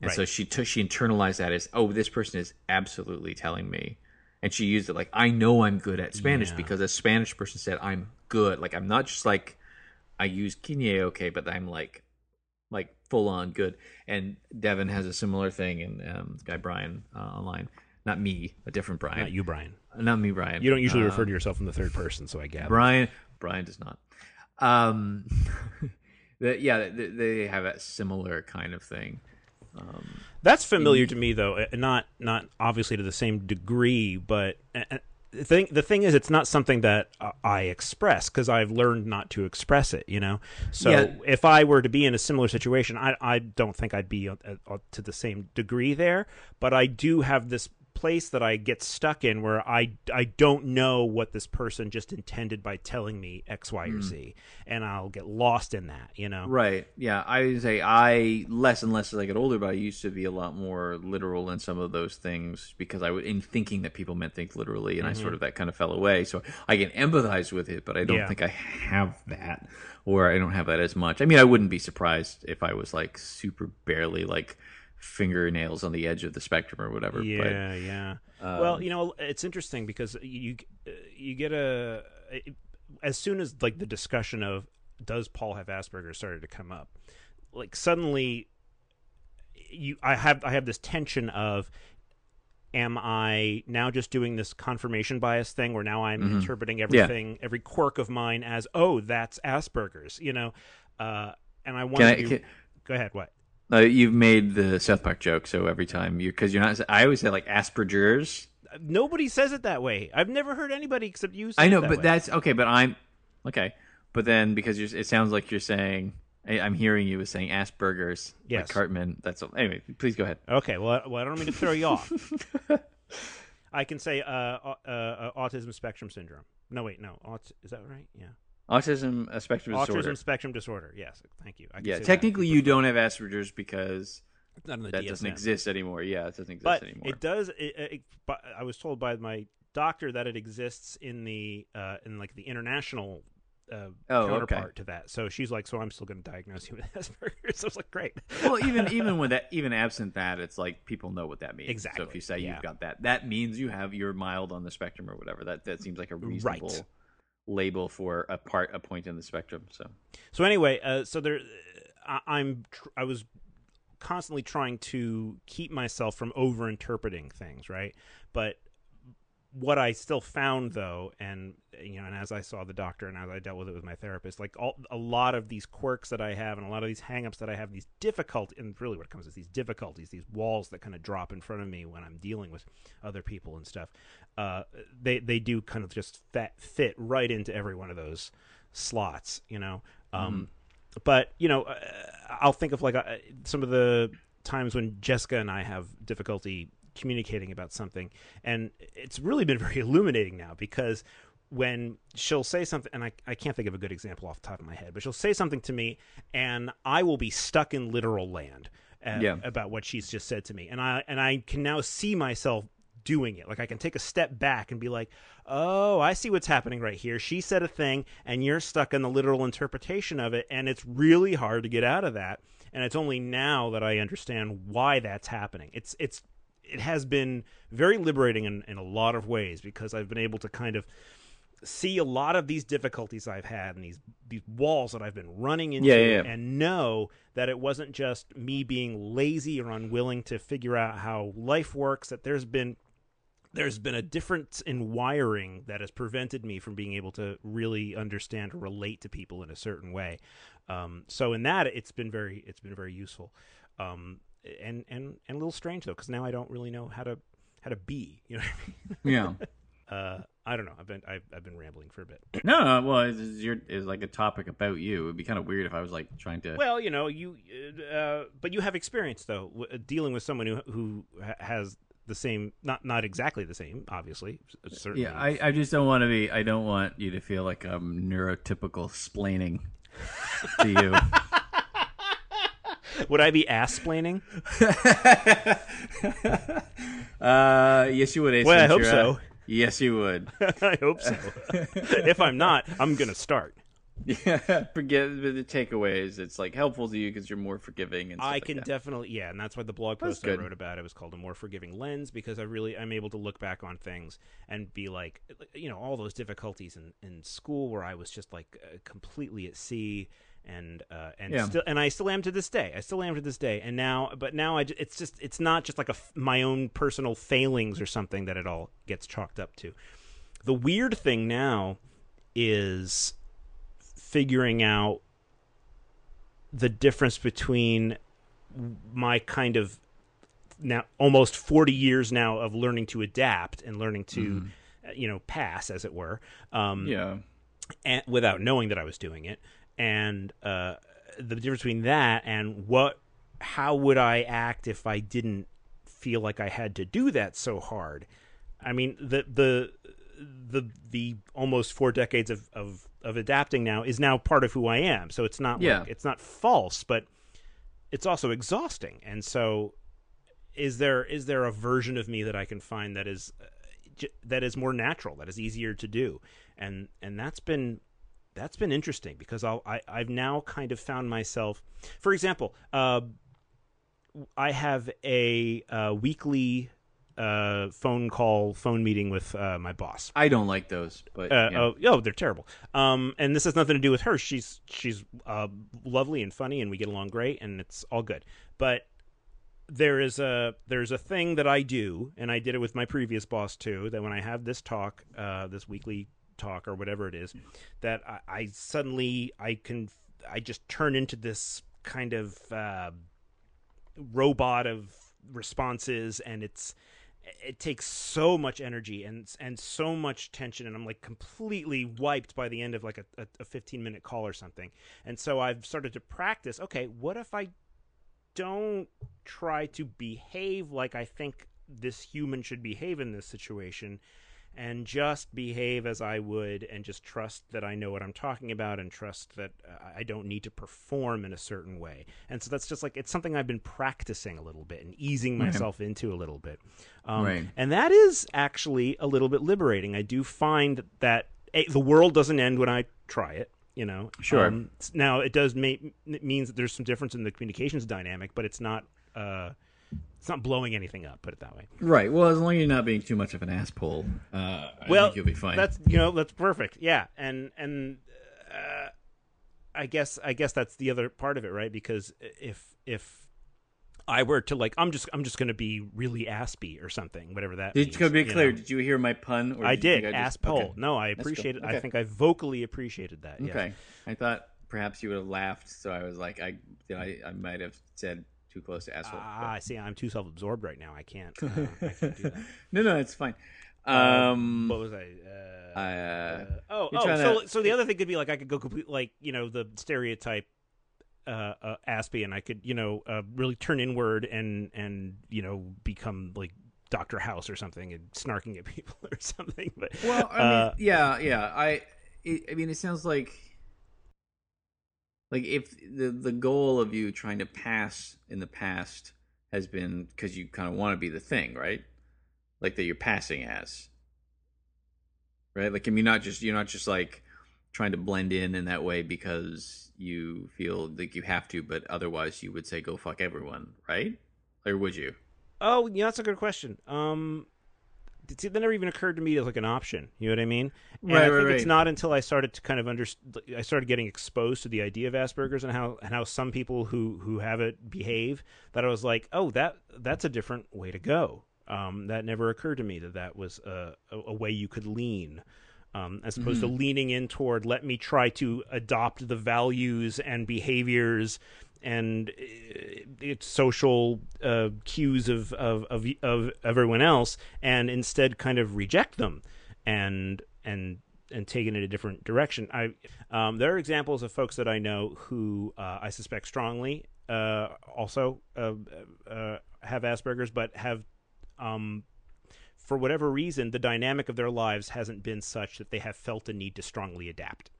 and so she took she internalized that as, "Oh, this person is absolutely telling me," and she used it like, "I know I'm good at Spanish Yeah. because a Spanish person said I'm good. Like I'm not just like I use Kine okay, but I'm like full on good." And Devin has a similar thing, and um, this guy Brian uh, online, not me, a different Brian, Not you, Brian. not me, Brian. You don't usually Uh, refer to yourself in the third person, so I gather. Brian Brian does not. Um, the, yeah, they, they have a similar kind of thing. That's familiar to me, though. uh, Not not obviously to the same degree, but uh, the thing the thing is, it's not something that I express because I've learned not to express it. You know, so Yeah. if I were to be in a similar situation, I I don't think I'd be uh, uh, to the same degree there, but I do have this place that I get stuck in where I I don't know what this person just intended by telling me X, Y, or hmm. Z, and I'll get lost in that. You know, Right. Yeah. I say I less and less as I get older, but I used to be a lot more literal in some of those things because I would in thinking that people meant things literally, and I sort mm-hmm. of that kind of fell away. So I can empathize with it, but I don't Yeah. think I have that, or I don't have that as much. I mean, I wouldn't be surprised if I was like super barely like fingernails on the edge of the spectrum or whatever. Yeah, yeah. well, um, you know, it's interesting because you uh, you get a as soon as like the discussion of does Paul have Asperger's started to come up, like suddenly you I have I have this tension of am I now just doing this confirmation bias thing where now I'm mm-hmm. interpreting everything every quirk of mine as oh that's Asperger's, you know, uh, and I want to I- be, can- go ahead what But uh, you've made the South Park joke, so every time you because you're not. I always say like Asperger's. nobody says it that way. I've never heard anybody except you. Say I know, that but way. that's okay. But I'm okay. But then because you're, it sounds like you're saying, I, I'm hearing you as saying Asperger's, Yes. like Cartman. That's all. anyway. Please go ahead. Okay, well, well, I don't mean to throw you off. I can say uh, uh, uh, autism spectrum syndrome. No, wait, no. Aut- is that right? Yeah. Autism a spectrum Autism disorder. spectrum disorder. Yes, thank you. I can Yeah, say that. technically you don't have Asperger's because It's not in the that DSM. doesn't exist anymore. Yeah, it doesn't exist but anymore. it does. It, it, but I was told by my doctor that it exists in the uh, in like the international uh, Oh, okay. counterpart to that. So she's like, so I'm still going to diagnose you with Asperger's. I was like, great. well, even even with that, even absent that, it's like people know what that means. Exactly, So if you say yeah. you've got that, that means you have you're mild on the spectrum or whatever. That that seems like a reasonable Right. Label for a part a point in the spectrum. So So anyway, uh, so there, I, I'm tr- I was constantly trying to keep myself from over interpreting things, right? But what I still found though, and you know, and as I saw the doctor and as I dealt with it with my therapist, like all a lot of these quirks that I have and a lot of these hangups that I have, these difficult and really what it comes is these difficulties, these walls that kind of drop in front of me when I'm dealing with other people and stuff. Uh, they they do kind of just fit fit right into every one of those slots, you know. Um, But you know, uh, I'll think of like uh, some of the times when Jessica and I have difficulty communicating about something, and it's really been very illuminating now because when she'll say something, and I, I can't think of a good example off the top of my head, but she'll say something to me, and I will be stuck in literal land uh, Yeah. about what she's just said to me, and I and I can now see myself doing it. Like I can take a step back and be like, "Oh, I see what's happening right here. She said a thing and you're stuck in the literal interpretation of it and it's really hard to get out of that." And it's only now that I understand why that's happening. It's it's it has been very liberating in, in a lot of ways because I've been able to kind of see a lot of these difficulties I've had and these these walls that I've been running into Yeah, yeah, yeah. and know that it wasn't just me being lazy or unwilling to figure out how life works that there's been there's been a difference in wiring that has prevented me from being able to really understand or relate to people in a certain way. Um, so in that, it's been very it's been very useful, um, and and and a little strange though because now I don't really know how to how to be. You know, what yeah, I mean? uh, I don't know. I've been I've, I've been rambling for a bit. no, no. Well, it's, it's, your, it's like a topic about you. It'd be kind of weird if I was like trying to. Well, you know, you, uh, but you have experience though w- dealing with someone who who ha- has the same, not not exactly the same, obviously. Certainly, yeah, I, I just don't want to be. I don't want you to feel like I'm neurotypical splaining to you. would I be ass splaining? uh, yes, you would. Ace Well, I hope so. Yes, you would. I hope so. if I'm not, I'm gonna start. Yeah, forget the takeaways. It's like helpful to you because you're more forgiving and stuff I like can that. definitely, yeah, and that's why the blog post I wrote about it was called a more forgiving lens because I really I'm able to look back on things and be like, you know, all those difficulties in in school where I was just like uh, completely at sea and uh, and Yeah. still and I still am to this day. I still am to this day. And now, but now I it's just it's not just like a f- my own personal failings or something that it all gets chalked up to. The weird thing now is figuring out the difference between my kind of now almost 40 years now of learning to adapt and learning to uh, you know pass as it were um Yeah, and without knowing that I was doing it. And uh the difference between that and what how would I act if I didn't feel like I had to do that so hard. I mean, the the the the almost four decades of of, of adapting now is now part of who I am. So it's not Yeah. like it's not false, but it's also exhausting. And so, is there is there a version of me that I can find that is uh, j- that is more natural, that is easier to do, and and that's been that's been interesting because I'll, I I've now kind of found myself, for example, uh, I have a uh, weekly uh, phone call phone meeting with uh, my boss. I don't like those, but Uh, yeah. oh, oh, they're terrible. Um, and this has nothing to do with her. She's she's uh, lovely and funny, and we get along great, and it's all good. But there is a there's a thing that I do, and I did it with my previous boss too. That when I have this talk, uh, this weekly talk or whatever it is, that I, I suddenly I can I just turn into this kind of uh, robot of responses, and it's it takes so much energy and and so much tension and i'm like completely wiped by the end of like a, a, a 15 minute call or something. And so i've started to practice okay what if i don't try to behave like i think this human should behave in this situation and just behave as I would and just trust that I know what I'm talking about and trust that uh, I don't need to perform in a certain way. And so that's just like it's something I've been practicing a little bit and easing myself into a little bit. Um, Right. And that is actually a little bit liberating. I do find that A, the world doesn't end when I try it. You know, Sure. Um, now it does make it means that there's some difference in the communications dynamic, but it's not uh, it's not blowing anything up. Put it that way. right. Well, as long as you're not being too much of an asshole, uh, I well, think you'll be fine. That's you know that's perfect. Yeah, and and uh, I guess I guess that's the other part of it, right? Because if if I were to like, I'm just I'm just going to be really aspy or something, whatever that. Did means, to be clear, know? did you hear my pun? Or I did. you did think I ass just- pole. okay. No, I appreciate it. I think I vocally appreciated that. yes. Okay. I thought perhaps you would have laughed, so I was like, I, I, I might have said too close to asshole. Ah, I see. I'm too self-absorbed right now. I can't. Uh, I can't no, no, it's fine. Um, what was I? Uh, uh, oh, oh. So, to- so the other thing could be like I could go complete like you know the stereotype uh, uh Aspie, and I could you know uh, really turn inward and and you know become like Doctor House or something and snarking at people or something. But well, I mean, uh, yeah, yeah. I, it, I mean, it sounds like, like if the the goal of you trying to pass in the past has been because you kind of want to be the thing, right? Like that you're passing as, right? Like, I mean, not just you're not just like trying to blend in in that way because you feel like you have to, but otherwise you would say go fuck everyone, right? Or would you? oh, yeah, that's a good question. Um. See, that never even occurred to me as like an option. You know what I mean? And Right, I right, think it's right. not until I started to kind of under, I started getting exposed to the idea of Asperger's and how and how some people who who have it behave that I was like, oh, that that's a different way to go. Um, that never occurred to me that that was a, a, a way you could lean, um, as opposed to leaning in toward let me try to adopt the values and behaviors and uh, its social uh, cues of, of of of everyone else, and instead kind of reject them and and and take it in a different direction. I um, there are examples of folks that I know who uh, I suspect strongly uh, also uh, uh, have Asperger's, but have um, for whatever reason the dynamic of their lives hasn't been such that they have felt a need to strongly adapt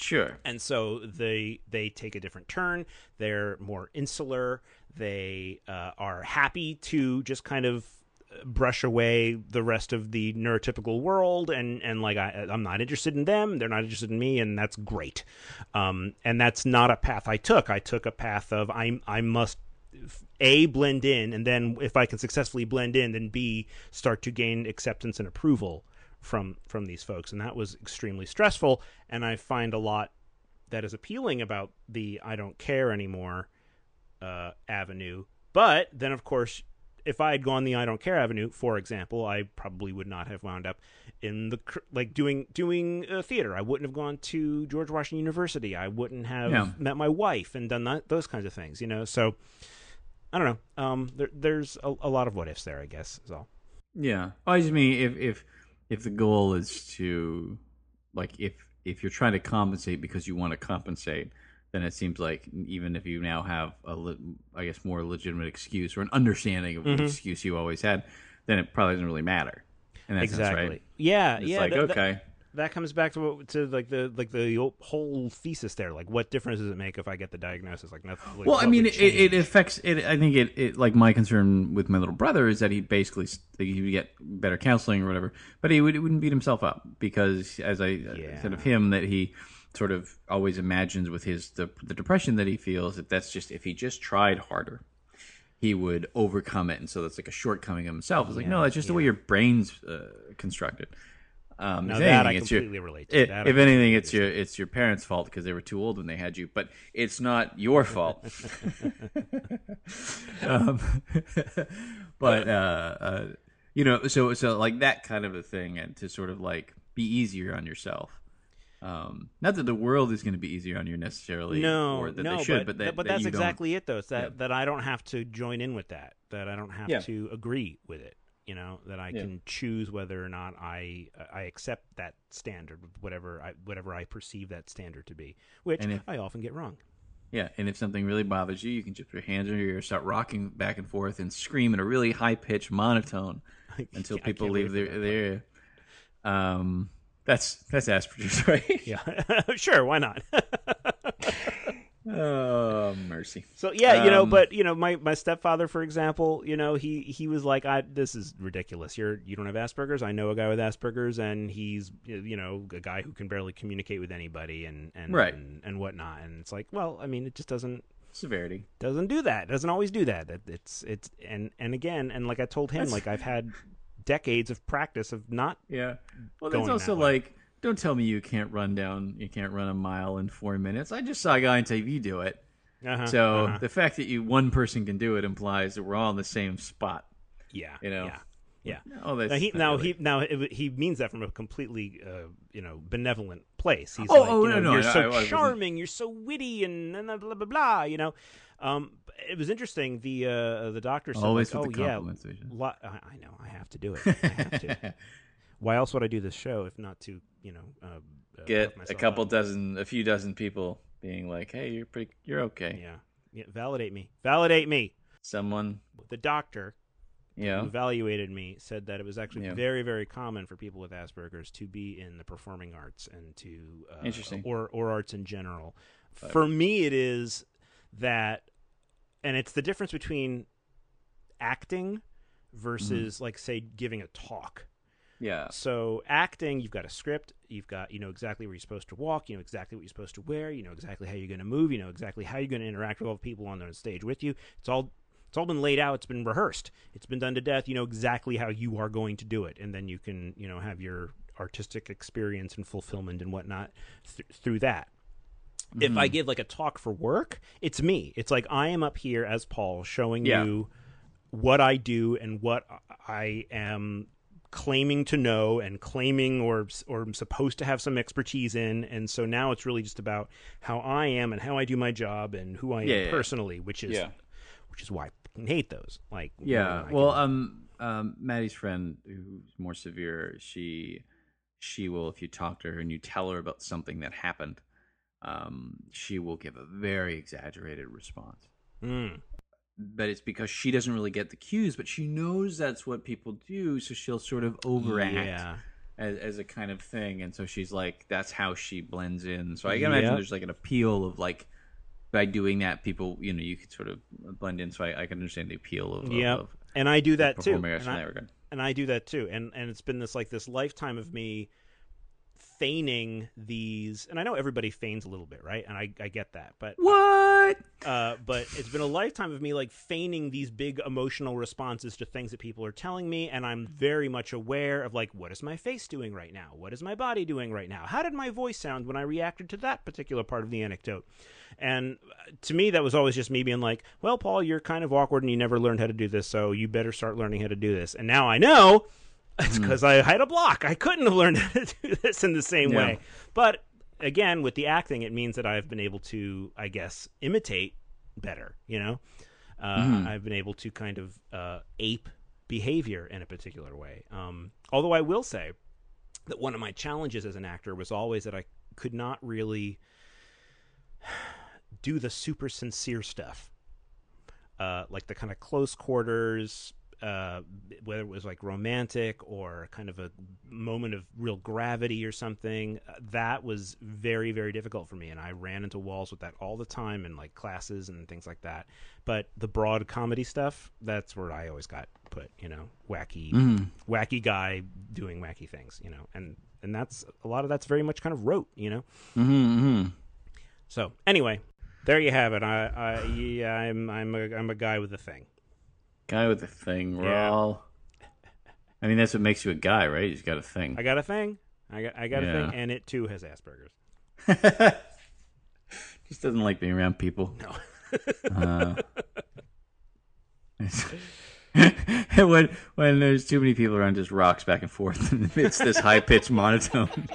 Sure. and so they they take a different turn. They're more insular. They uh, are happy to just kind of uh, brush away the rest of the neurotypical world and and like I, I'm not interested in them. They're not interested in me and that's great. Um, and that's not a path I took. I took a path of I I must a blend in and then if I can successfully blend in then b start to gain acceptance and approval from from these folks and that was extremely stressful and I find a lot that is appealing about the I don't care anymore uh, avenue. But then, of course, if I had gone the I don't care avenue, for example, I probably would not have wound up in the like doing doing uh, theater. I wouldn't have gone to George Washington University. I wouldn't have Yeah. met my wife and done that, those kinds of things. You know, so I don't know. Um, there, there's a, a lot of what ifs there. I guess is all. Yeah. I just mean if if if the goal is to like if if you're trying to compensate because you want to compensate, then it seems like even if you now have a, le- I guess, more legitimate excuse or an understanding of Mm-hmm. the excuse you always had, then it probably doesn't really matter. In that exactly. sense, right? Yeah, It's yeah. like okay, that comes back to what, to like the like the whole thesis there. Like, what difference does it make if I get the diagnosis? Like, nothing. Like, well, I mean, it, it affects it. I think it, it like my concern with my little brother is that he basically he would get better counseling or whatever, but he would he wouldn't beat himself up because, as I Yeah. said of him, that he sort of always imagines with his the, the depression that he feels that that's just if he just tried harder, he would overcome it, and so that's like a shortcoming of himself. It's like no, that's just the way your brain's uh, constructed. Um, Now if that I anything, it's your- relate to. it- That I if anything, it's your it's your parents' fault because they were too old when they had you, but it's not your fault. um, but uh, uh, you know, so so like that kind of a thing, and to sort of like be easier on yourself. Um, not that the world is going to be easier on you necessarily, no, or that no, they should, but, but, that, but that that's exactly it, though. It's that Yeah. that I don't have to join in with that. That I don't have Yeah. to agree with it. You know, that I Yeah. can choose whether or not I I accept that standard, whatever I whatever I perceive that standard to be, which if- I often get wrong. Yeah, and if something really bothers you, you can just put your hands under your ear, start rocking back and forth, and scream in a really high pitched monotone until people leave their their area. Um, that's that's Asperger's, right? Yeah, sure, why not? Oh mercy. So yeah, you know, Um, but you know, my, my stepfather, for example, you know, he he was like, I this is ridiculous. You're you don't have Asperger's. I know a guy with Asperger's, and he's you know a guy who can barely communicate with anybody and and Right. and, and whatnot. And it's like, well, I mean, it just doesn't Severity. doesn't do that. Doesn't always do that. It- It's it's and and again, and like I told him, That's- like I've had decades of practice of not. Yeah. Well, that's also like, don't tell me you can't run down, you can't run a mile in four minutes. I just saw a guy on TV do it. Uh-huh, So uh-huh. the fact that you one person can do it implies that we're all in the same spot. yeah, you know, yeah. Yeah. Oh, that's Now he now really- he now it, he means that from a completely uh, you know benevolent place. He's Oh, like, oh, you know, no, no, you're I- so I wasn't- charming, you're so witty, and, and blah blah blah. You know, um, it was interesting. The uh, the doctor said, Always like, with "Oh the yeah, compliments, Vision. lo- I, I know, I have to do it. I have to. Why else would I do this show if not to you know uh, uh, Get a couple up? dozen, a few dozen people being like, "Hey, you're pretty, you're okay." Yeah, yeah, validate me, validate me. Someone, The doctor yeah, who evaluated me said that it was actually Yeah. very very common for people with asperger's to be in the performing arts and to uh, Interesting. or or arts in general for me it is that and it's the difference between acting versus Mm-hmm. like say giving a talk yeah, so acting, you've got a script, you've got you know exactly where you're supposed to walk, you know exactly what you're supposed to wear, you know exactly how you're going to move, you know exactly how you're going to interact with all the people on the stage with you. It's all it's all been laid out, it's been rehearsed, it's been done to death. You know exactly how you are going to do it, and then you can you know have your artistic experience and fulfillment and whatnot th- through that. If I mm-hmm. give like a talk for work, it's me. It's like I am up here as Paul showing Yeah. you what I do and what I am claiming to know and claiming or or I'm supposed to have some expertise in and so now it's really just about how I am and how I do my job and who I Yeah, am yeah. personally which is which is why I hate those like you yeah. know, Well, can- um, um, Maddie's friend who's more severe, she, she will if you talk to her and you tell her about something that happened, um, she will give a very exaggerated response. Mm. But it's because she doesn't really get the cues, but she knows that's what people do, so she'll sort of overact yeah as, as a kind of thing, and so she's like, that's how she blends in. So I can Yep. imagine there's like an appeal of like by doing that, people, you know, you could sort of blend in. So I, I can understand the appeal of, of- yeah and I do that too and I, that and I do that too. And and it's been this like this lifetime of me feigning these and I know everybody feigns a little bit, right? And I, I get that. But What? uh, but it's been a lifetime of me like feigning these big emotional responses to things that people are telling me and i'm very much aware of like what is my face doing right now what is my body doing right now how did my voice sound when i reacted to that particular part of the anecdote and uh, to me that was always just me being like well paul you're kind of awkward and you never learned how to do this so you better start learning how to do this and now i know it's because i had a block. I couldn't have learned how to do this in the same Yeah. way. But again with the acting it means that i've been able to i guess imitate better you know? Uh, i've been able to kind of uh, ape behavior in a particular way. Um, although i will say that one of my challenges as an actor was always that i could not really do the super sincere stuff, uh, like the kind of close quarters, uh, whether it was like romantic or kind of a moment of real gravity or something. Uh, that was very, very difficult for me, and I ran into walls with that all the time in like classes and things like that. But the broad comedy stuff, that's where I always got put. You know, wacky, Mm. wacky guy doing wacky things. You know, and and that's a lot of that's very much kind of rote. You know. Mm-hmm. So anyway, there you have it. I, I yeah, I'm I'm a I'm a guy with a thing. Guy with a thing. We're Yeah. all. I mean, that's what makes you a guy, right? He's got a thing. I got a thing. I got I got a Yeah. thing, and it too has Asperger's. Just doesn't like being around people. No. Uh, and when when there's too many people around, just rocks back and forth, and it's this high pitched monotone.